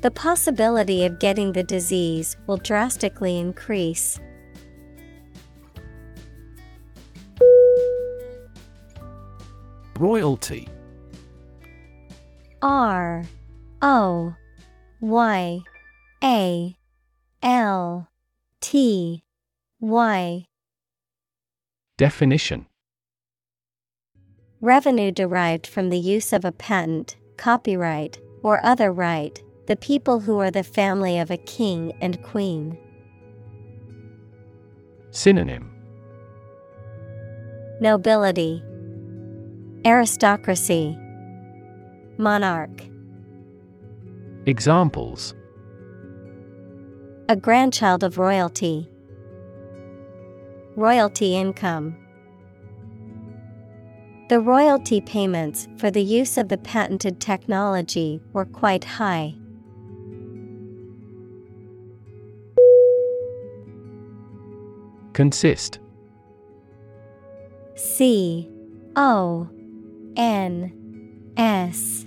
The possibility of getting the disease will drastically increase. Royalty. R O Y A L T Y. Definition. Revenue derived from the use of a patent, copyright, or other right, the people who are the family of a king and queen. Synonym Nobility, Aristocracy, Monarch. Examples A grandchild of royalty. Royalty income. The royalty payments for the use of the patented technology were quite high. Consist C O N S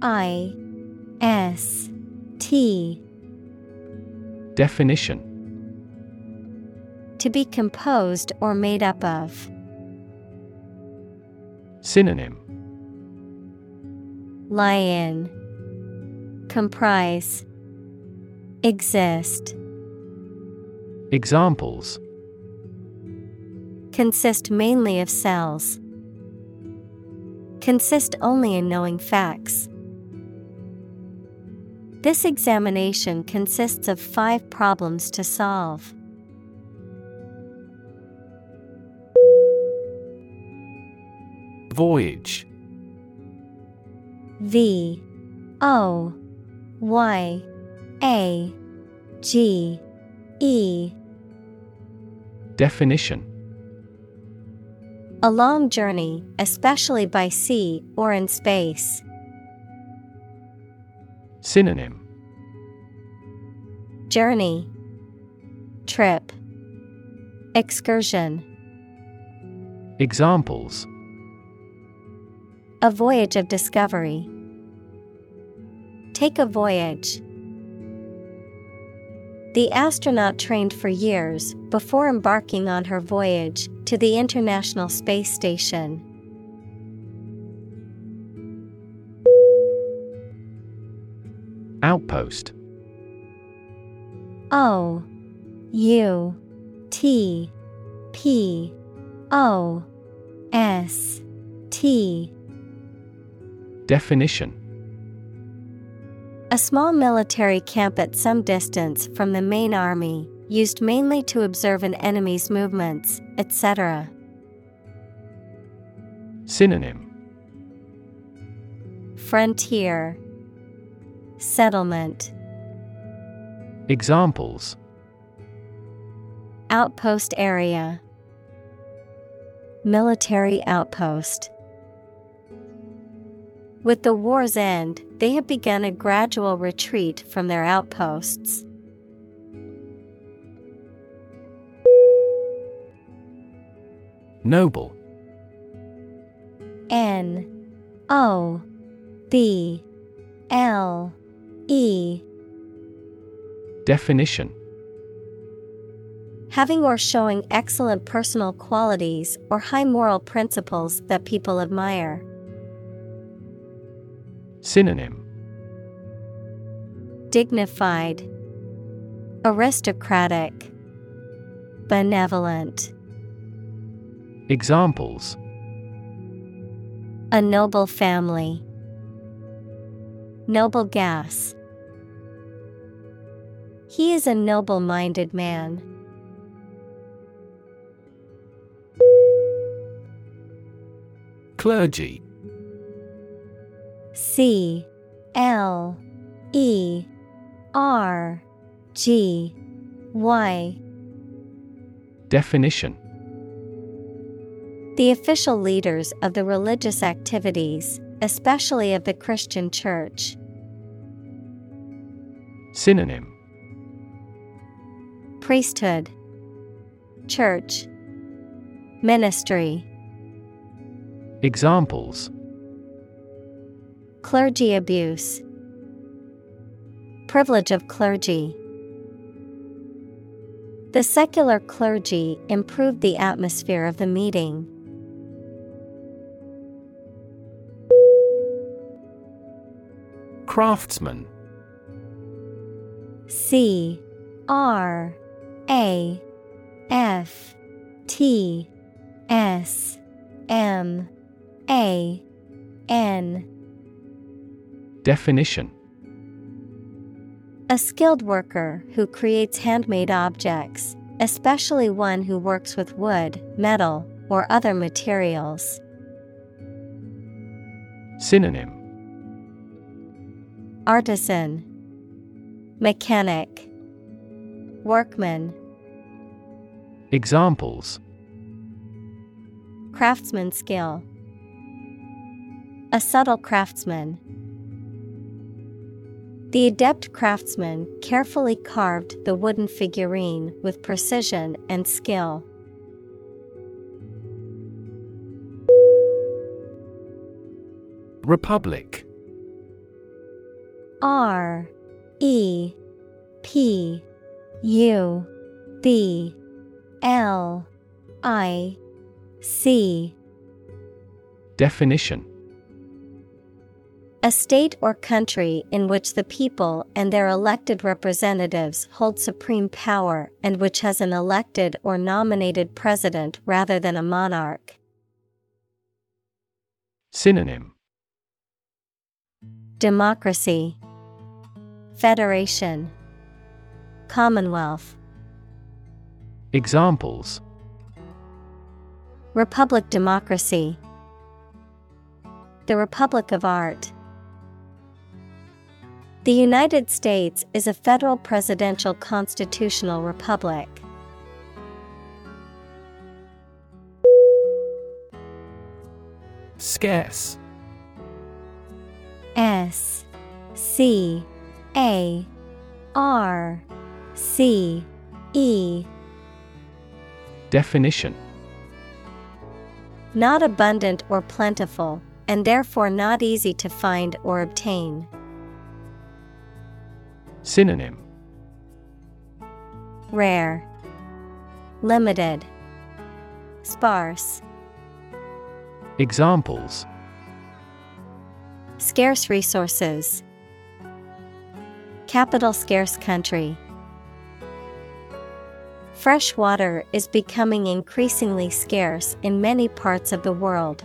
I S T Definition To be composed or made up of. Synonym Lie in. Comprise. Exist. Examples Consist mainly of cells. Consist only in knowing facts. This examination consists of five problems to solve. Voyage V O Y A G E Definition A long journey, especially by sea or in space. Synonym Journey Trip Excursion Examples A voyage of discovery. Take a voyage. The astronaut trained for years before embarking on her voyage to the International Space Station. Outpost. O U T P O S T. Definition A small military camp at some distance from the main army, used mainly to observe an enemy's movements, etc. Synonym. Frontier. Settlement. Examples. Outpost area. Military outpost. With the war's end, they have begun a gradual retreat from their outposts. Noble N O B L E Definition Having or showing excellent personal qualities or high moral principles that people admire. Synonym Dignified, Aristocratic, Benevolent. Examples A noble family. Noble gas. He is a noble minded man. Clergy C L E R G Y. Definition The official leaders of the religious activities, especially of the Christian Church. Synonym Priesthood, Church, Ministry. Examples Clergy abuse, Privilege of clergy. The secular clergy improved the atmosphere of the meeting. Craftsman. C. R. A. F. T. S. M. A. N Definition A skilled worker who creates handmade objects, especially one who works with wood, metal, or other materials. Synonym Artisan, Mechanic, Workman, Examples Craftsman skill. A subtle craftsman. The adept craftsman carefully carved the wooden figurine with precision and skill. Republic. R E P U B L I C. Definition A state or country in which the people and their elected representatives hold supreme power and which has an elected or nominated president rather than a monarch. Synonym. Democracy. Federation. Commonwealth. Examples. Republic Democracy. The Republic of Art The United States is a federal presidential constitutional republic. Scarce S C A R C E Definition Not abundant or plentiful, and therefore not easy to find or obtain. Synonym Rare, Limited, Sparse. Examples Scarce resources. Capital scarce country. Fresh water is becoming increasingly scarce in many parts of the world.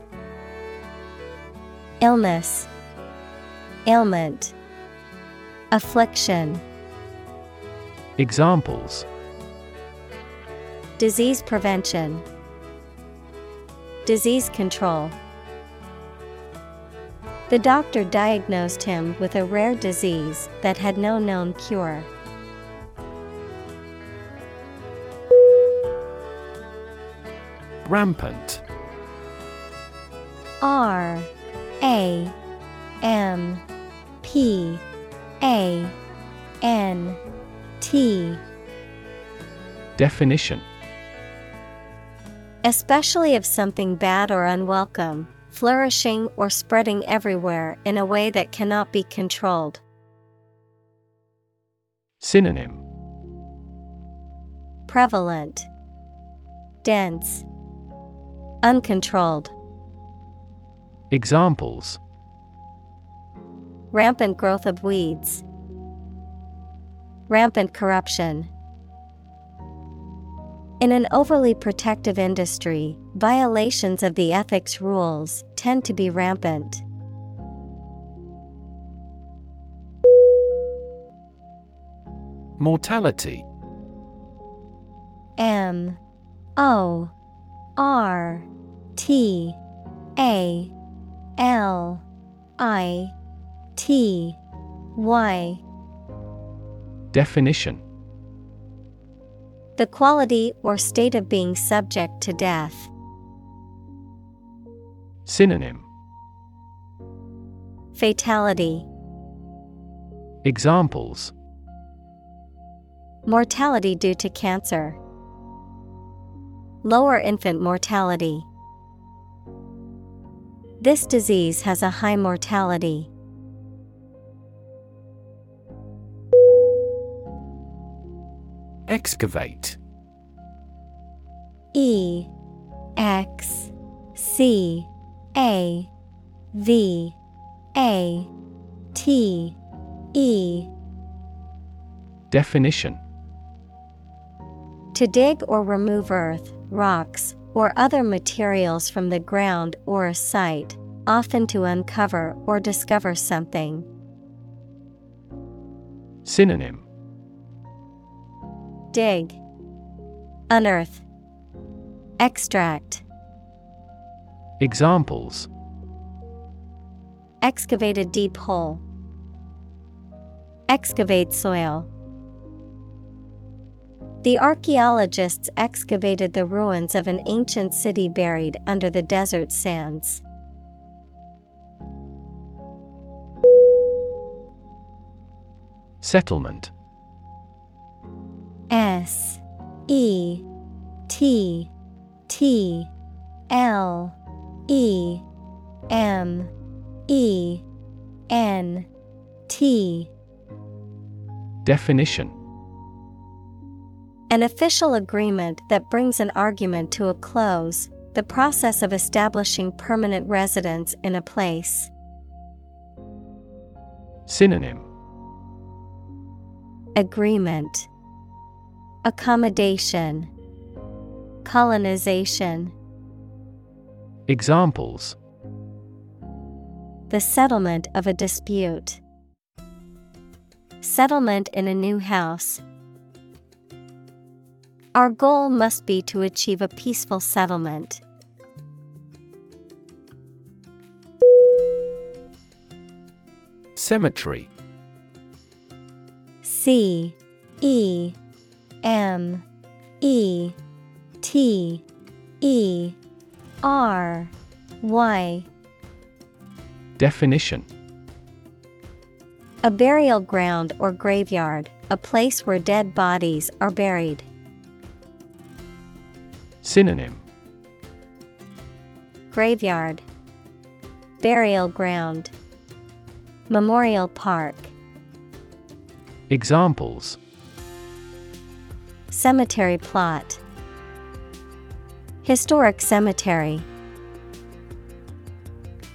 Illness, Ailment, Affliction, Examples. Disease prevention, Disease control. The doctor diagnosed him with a rare disease that had no known cure. Rampant. R A M P A N T. Definition. Especially of something bad or unwelcome, flourishing or spreading everywhere in a way that cannot be controlled. Synonym. Prevalent, Dense, Uncontrolled. Examples Rampant growth of weeds. Rampant corruption. In an overly protective industry, violations of the ethics rules tend to be rampant. Mortality M O R T A L I T Y Definition The quality or state of being subject to death. Synonym Fatality. Examples Mortality due to cancer. Lower infant mortality. This disease has a high mortality. Excavate. E X C A V A T E. Definition. To dig or remove earth, rocks, or other materials from the ground or a site, often to uncover or discover something. Synonym Dig, Unearth, Extract. Examples Excavated deep hole. Excavate soil. The archaeologists excavated the ruins of an ancient city buried under the desert sands. Settlement. S. E. T. T. L. E. M. E. N. T. Definition An official agreement that brings an argument to a close, the process of establishing permanent residence in a place. Synonym Agreement Accommodation Colonization Examples The settlement of a dispute. Settlement in a new house. Our goal must be to achieve a peaceful settlement. Cemetery C E M E T E R Y Definition A burial ground or graveyard, a place where dead bodies are buried. Synonym. Graveyard. Burial ground. Memorial Park. Examples. Cemetery plot. Historic cemetery.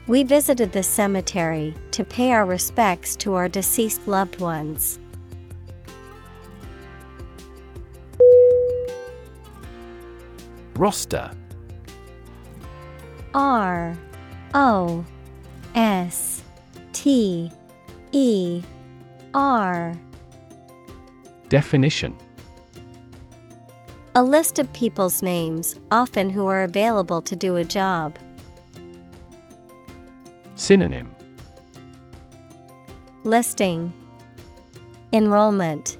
We visited the cemetery to pay our respects to our deceased loved ones. Roster. R O S T E R. Definition. A list of people's names, often who are available to do a job. Synonym. Listing. Enrollment.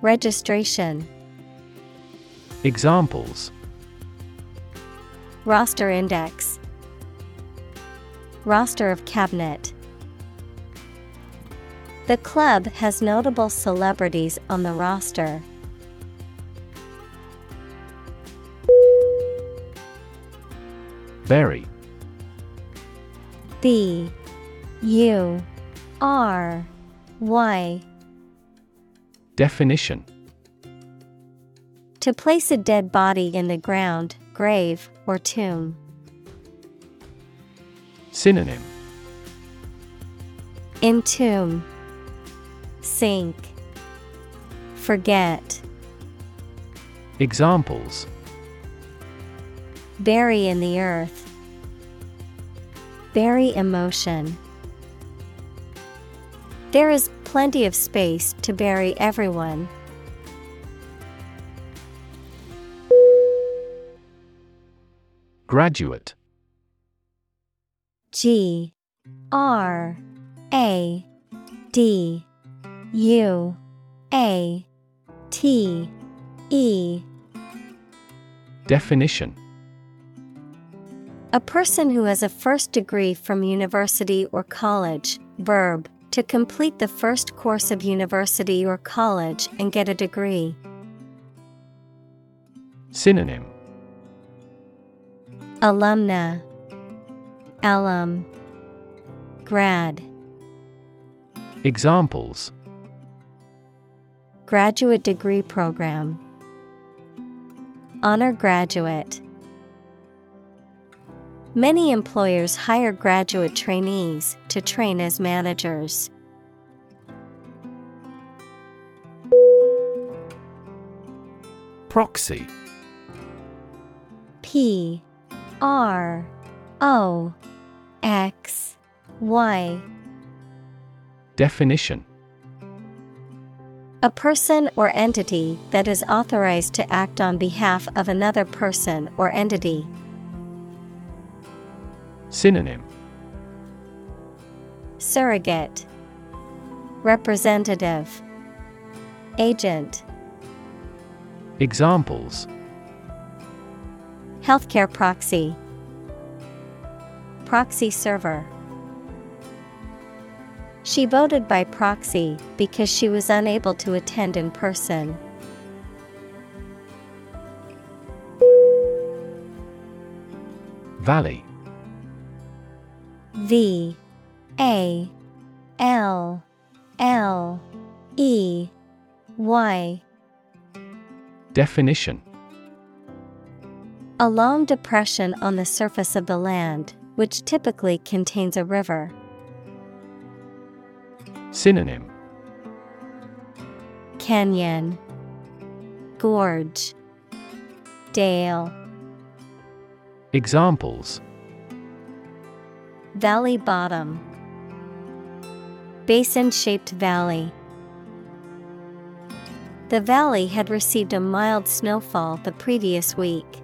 Registration. Examples Roster Index. Roster of Cabinet. The club has notable celebrities on the roster. Bury B U R Y. Definition. To place a dead body in the ground, grave, or tomb. Synonym Entomb Sink Forget Examples Bury in the earth. Bury emotion. There is plenty of space to bury everyone. Graduate. G R A D U A T E. Definition. A person who has a first degree from university or college, verb, to complete the first course of university or college and get a degree. Synonym Alumna. Alum. Grad. Examples. Graduate Degree Program. Honor Graduate. Many employers hire graduate trainees to train as managers. Proxy. P R O X Y. Definition. A person or entity that is authorized to act on behalf of another person or entity. Synonym. Surrogate. Representative. Agent. Examples Healthcare proxy. Proxy server. She voted by proxy because she was unable to attend in person. Valley. V. A. L. L. E. Y. Definition A long depression on the surface of the land, which typically contains a river. Synonym Canyon Gorge Dale Examples Valley bottom Basin shaped valley. The valley had received a mild snowfall the previous week.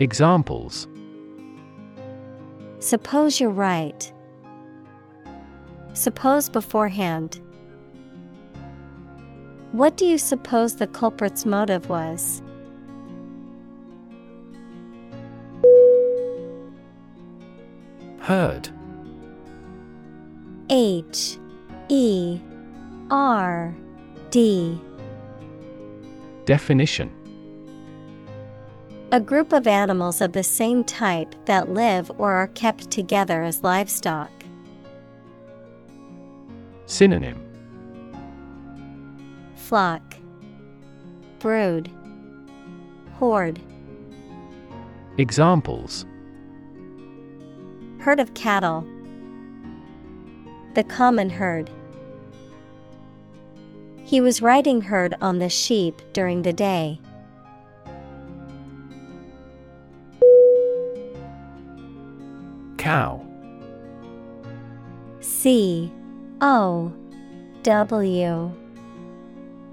Examples Suppose you're right. Suppose beforehand. What do you suppose the culprit's motive was? Herd H E R D Definition A group of animals of the same type that live or are kept together as livestock. Synonym Flock Brood Horde Examples Herd of cattle. The common herd. He was riding herd on the sheep during the day. Cow. C O W.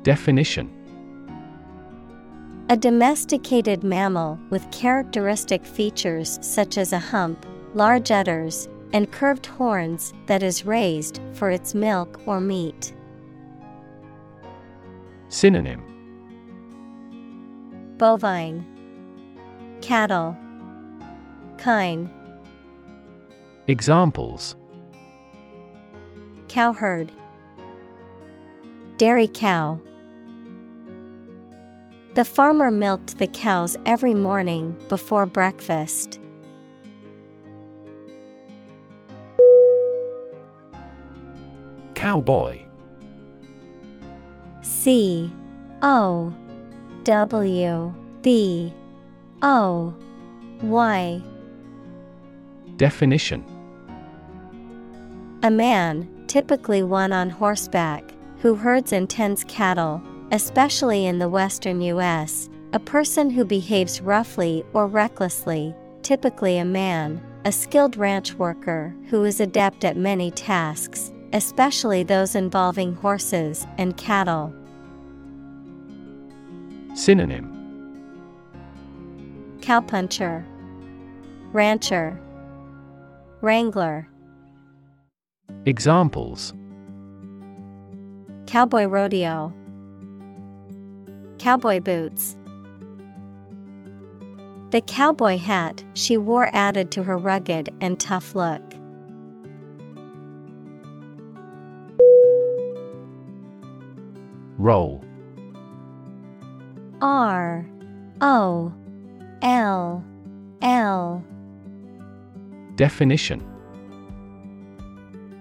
Definition. A domesticated mammal with characteristic features such as a hump, large udders, and curved horns that is raised for its milk or meat. Synonym. Bovine. Cattle. Kine Examples. Cowherd. Dairy cow. The farmer milked the cows every morning before breakfast. Cowboy. C. O. W. B. O. Y. Definition A man, typically one on horseback, who herds and tends cattle, especially in the western U.S., a person who behaves roughly or recklessly, typically a man, a skilled ranch worker who is adept at many tasks, especially those involving horses and cattle. Synonym Cowpuncher, Rancher, Wrangler, Examples Cowboy Rodeo, Cowboy Boots. The cowboy hat she wore added to her rugged and tough look. Roll R O L L. Definition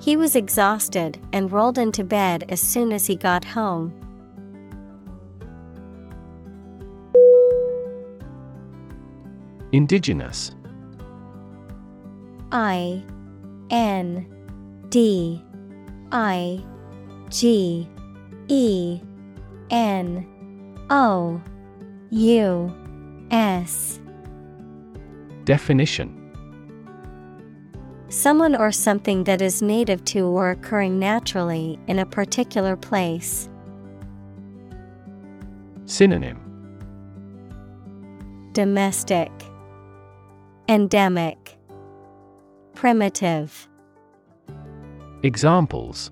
He was exhausted and rolled into bed as soon as he got home. Indigenous. I N D I G E N O U S. Definition Someone or something that is native to or occurring naturally in a particular place. Synonym Domestic, Endemic, Primitive. Examples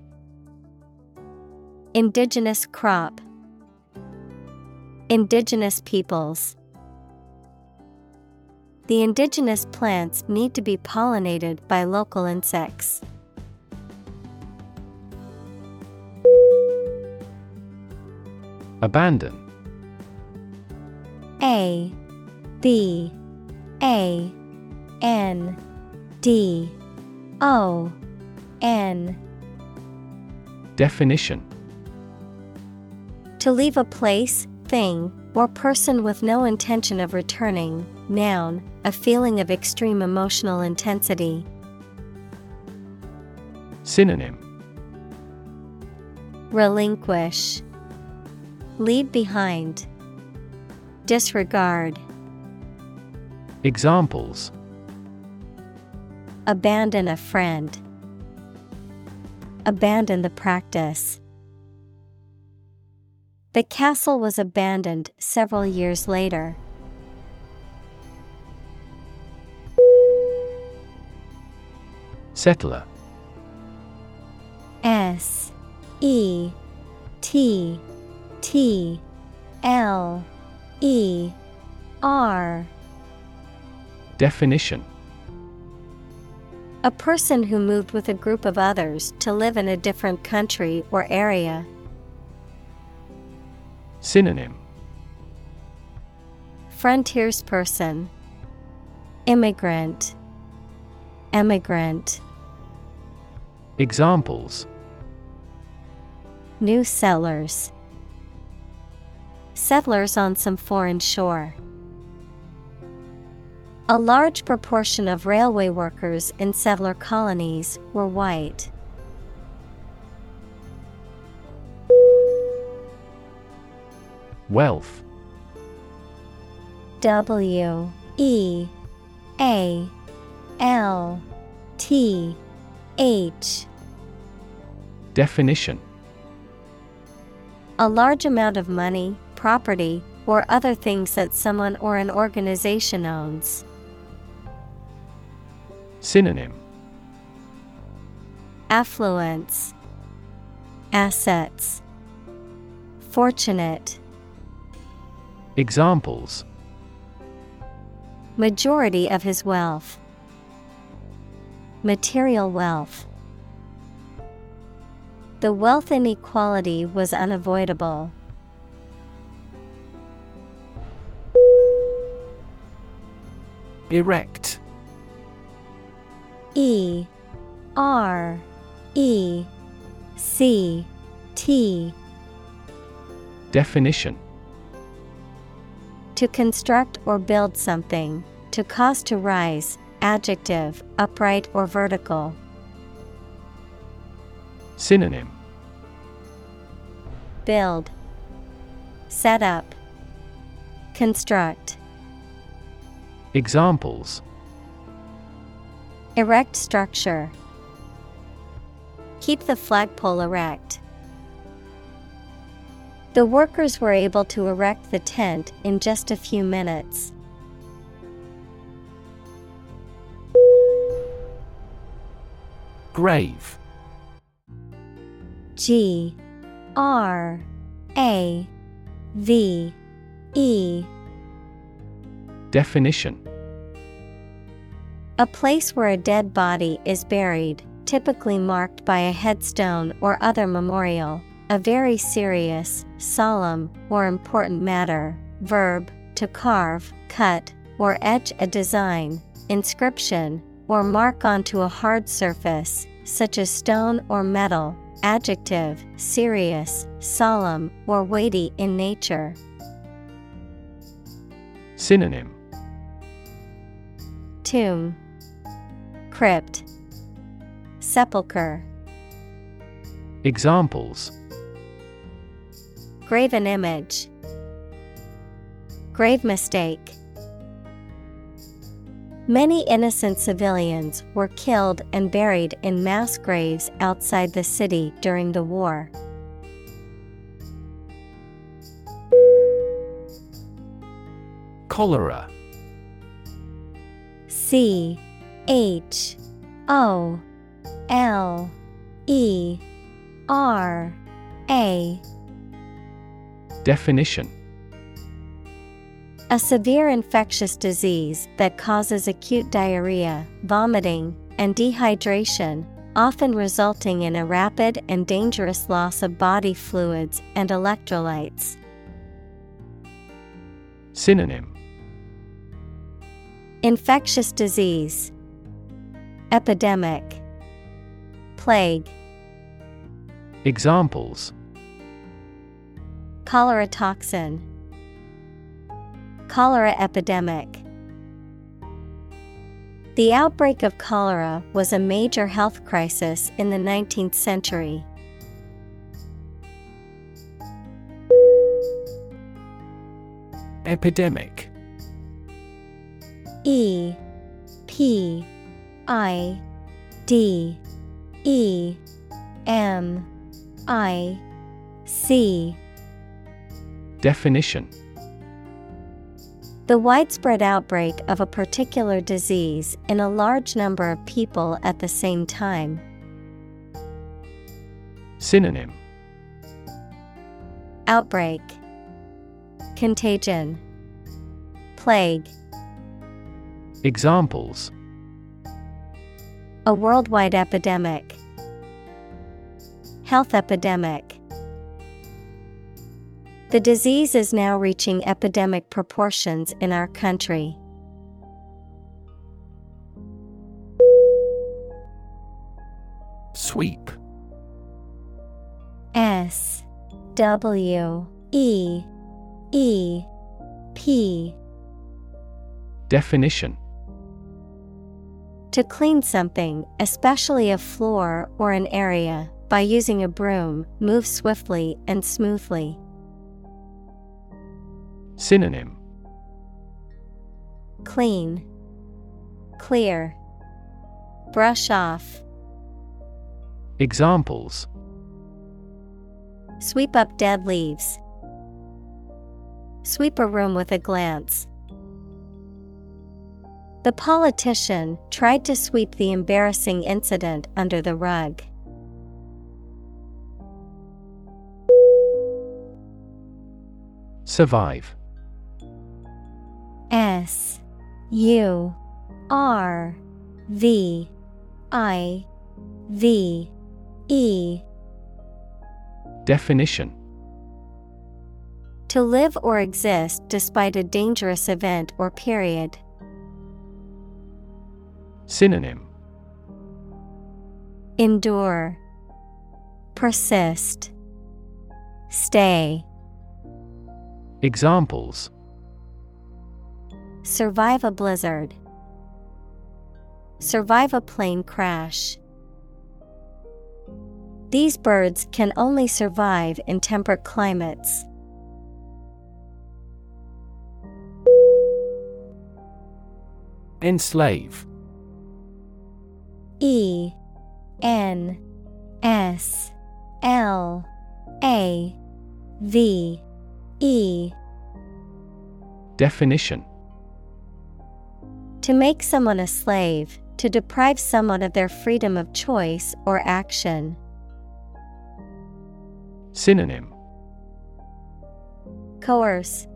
Indigenous crop, Indigenous peoples. The indigenous plants need to be pollinated by local insects. Abandon. A B A N D O N. Definition. To leave a place, thing, or person with no intention of returning, noun, a feeling of extreme emotional intensity. Synonym Relinquish, Leave behind, Disregard, Examples Abandon a friend, Abandon the practice. The castle was abandoned several years later. Settler. S E T T L E R. Definition. A person who moved with a group of others to live in a different country or area. Synonym. Frontiersperson, Immigrant, Emigrant. Examples New settlers. Settlers on some foreign shore. A large proportion of railway workers in settler colonies were white. Wealth W E A L T H Definition A large amount of money, property, or other things that someone or an organization owns. Synonym Affluence, Assets, Fortunate. Examples Majority of his wealth. Material wealth. The wealth inequality was unavoidable. Erect E R E C T Definition To construct or build something, to cause to rise, adjective, upright or vertical. Synonym Build, Set up, Construct. Examples Erect structure. Keep the flagpole erect. The workers were able to erect the tent in just a few minutes. Grave G R A V E Definition A place where a dead body is buried, typically marked by a headstone or other memorial. A very serious, solemn, or important matter. Verb to carve, cut, or etch a design, inscription, or mark onto a hard surface, such as stone or metal. Adjective, serious, solemn, or weighty in nature. Synonym Tomb, Crypt, Sepulchre. Examples Graven image. Grave mistake. Many innocent civilians were killed and buried in mass graves outside the city during the war. Cholera. C H O L E R A Definition A severe infectious disease that causes acute diarrhea, vomiting, and dehydration, often resulting in a rapid and dangerous loss of body fluids and electrolytes. Synonym. Infectious disease, Epidemic, Plague, Examples. Cholera toxin, Cholera epidemic. The outbreak of cholera was a major health crisis in the 19th century. Epidemic. E P I D E M I C Definition The widespread outbreak of a particular disease in a large number of people at the same time. Synonym. Outbreak. Contagion. Plague. Examples. A worldwide epidemic. Health epidemic The disease is now reaching epidemic proportions in our country. Sweep. S W E E P Definition To clean something, especially a floor or an area, by using a broom, move swiftly and smoothly. Synonym Clean, Clear, Brush off, Examples Sweep up dead leaves. Sweep a room with a glance. The politician tried to sweep the embarrassing incident under the rug. Survive S U R V I V E. Definition. To live or exist despite a dangerous event or period. Synonym. Endure, Persist, Stay, Examples Survive a blizzard, Survive a plane crash. These birds can only survive in temperate climates. Enslave. E N S L A V E Definition To make someone a slave, to deprive someone of their freedom of choice or action. Synonym Coerce,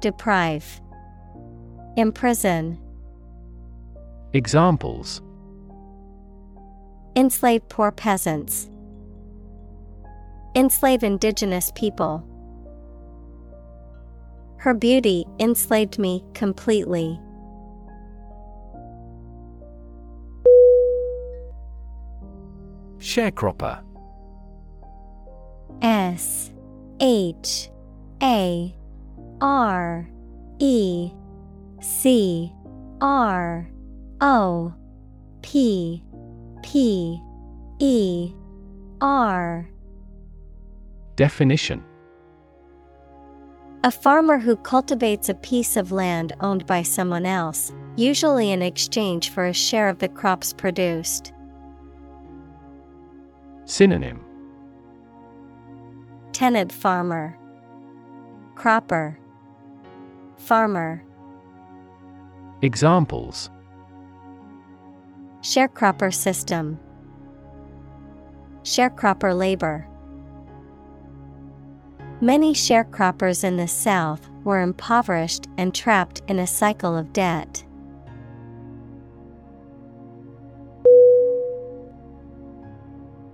Deprive, Imprison. Examples Enslave poor peasants. Enslave indigenous people. Her beauty enslaved me completely. Sharecropper. S H A R E C R O P P E R. Definition. A farmer who cultivates a piece of land owned by someone else, usually in exchange for a share of the crops produced. Synonym Tenant farmer, Cropper, Farmer. Examples Sharecropper system, Sharecropper labor. Many sharecroppers in the South were impoverished and trapped in a cycle of debt.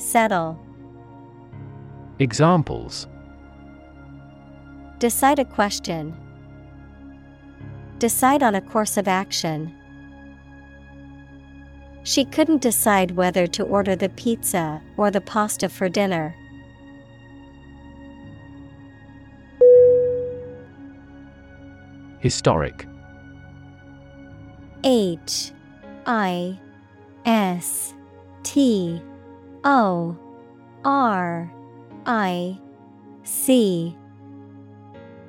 Settle. Examples Decide a question. Decide on a course of action. She couldn't decide whether to order the pizza or the pasta for dinner. Historic H I S T O R I C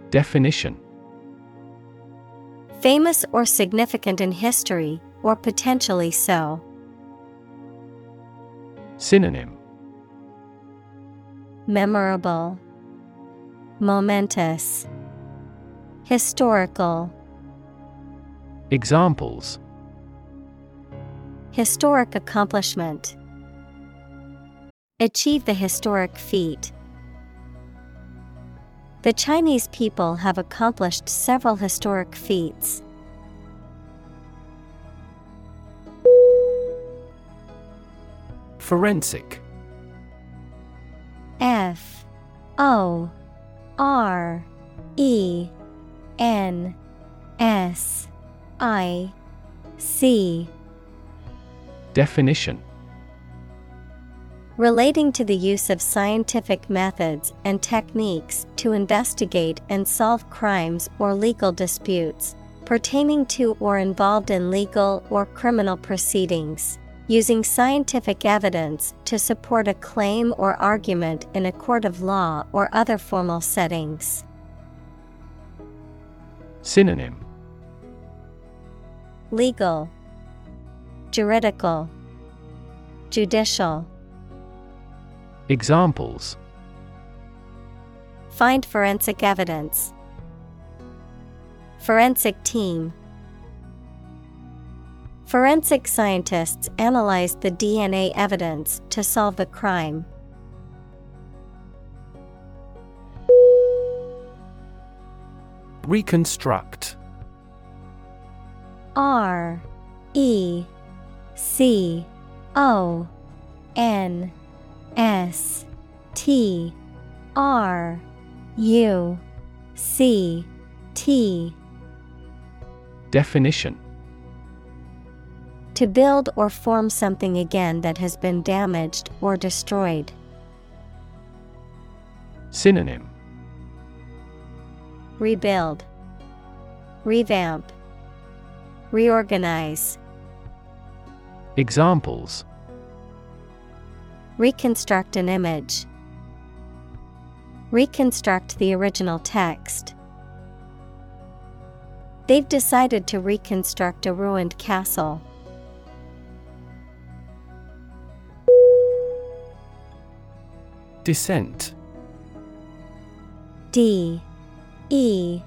Definition Famous or significant in history, or potentially so. Synonym Memorable, Momentous, Historical. Examples Historic accomplishment. Achieve the historic feat. The Chinese people have accomplished several historic feats. Forensic F O R E N S I C Definition Relating to the use of scientific methods and techniques to investigate and solve crimes or legal disputes, pertaining to or involved in legal or criminal proceedings, using scientific evidence to support a claim or argument in a court of law or other formal settings. Synonym Legal, Juridical, Judicial. Examples Find forensic evidence. Forensic team. Forensic scientists analyzed the DNA evidence to solve the crime. Reconstruct R E C O N S T R U C T. Definition. To build or form something again that has been damaged or destroyed. Synonym. Rebuild, Revamp, Reorganize. Examples Reconstruct an image. Reconstruct the original text. They've decided to reconstruct a ruined castle. Descent D E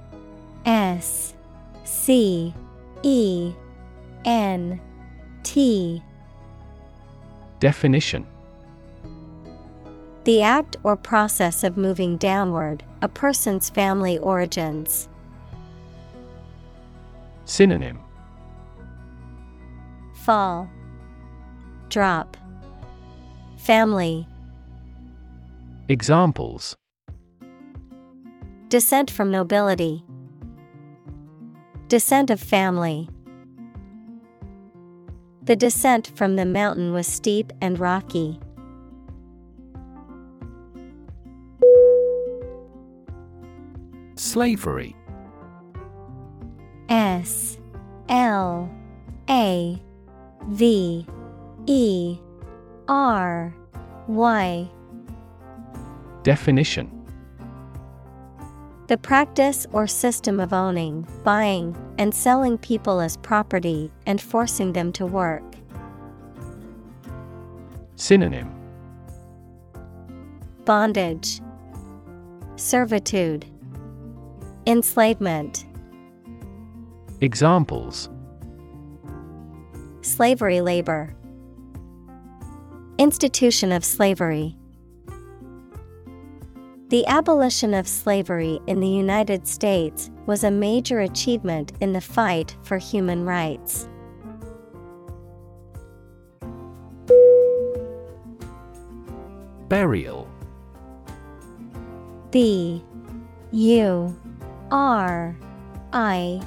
S C E N T Definition The act or process of moving downward, a person's family origins. Synonym Fall, Drop, Family. Examples Descent from nobility. Descent of family. The descent from the mountain was steep and rocky. Slavery. S L A V E R Y. Definition. The practice or system of owning, buying, and selling people as property and forcing them to work. Synonym. Bondage, Servitude, Enslavement, Examples. Slavery labor, Institution of slavery. The abolition of slavery in the United States was a major achievement in the fight for human rights. Burial. B U R I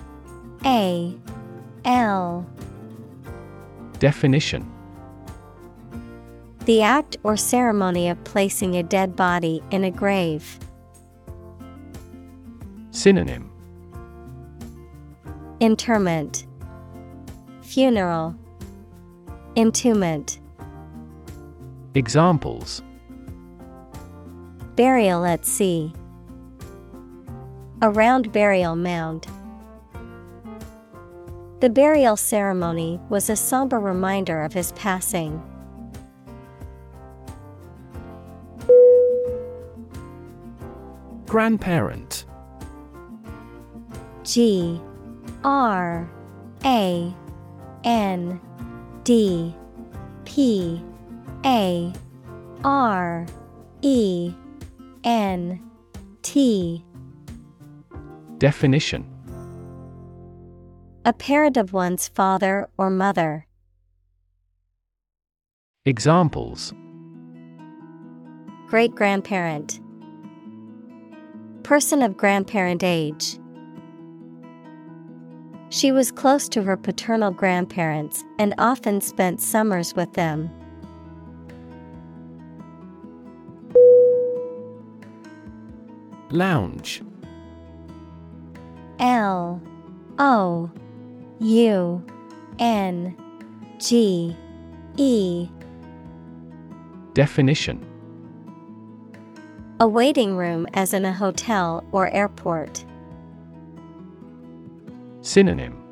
A L. Definition. The act or ceremony of placing a dead body in a grave. Synonym. Interment, Funeral, Entombment, Examples. Burial at sea, A round burial mound. The burial ceremony was a somber reminder of his passing. Grandparent G R A N D P A R E N T Definition A parent of one's father or mother. Examples Great grandparent. Person of grandparent age. She was close to her paternal grandparents and often spent summers with them. Lounge L O U N G E. Definition. A waiting room as in a hotel or airport. Synonym.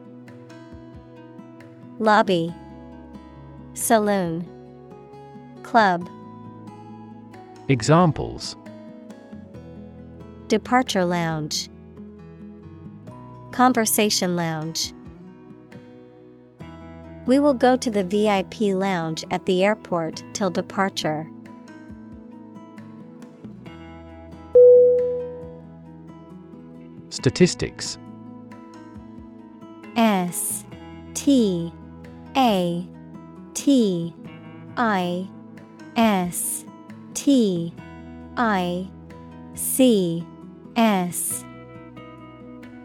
Lobby. Saloon. Club. Examples. Departure Lounge Conversation Lounge. We will go to the VIP lounge at the airport till departure. Statistics. S T A T I S T I C S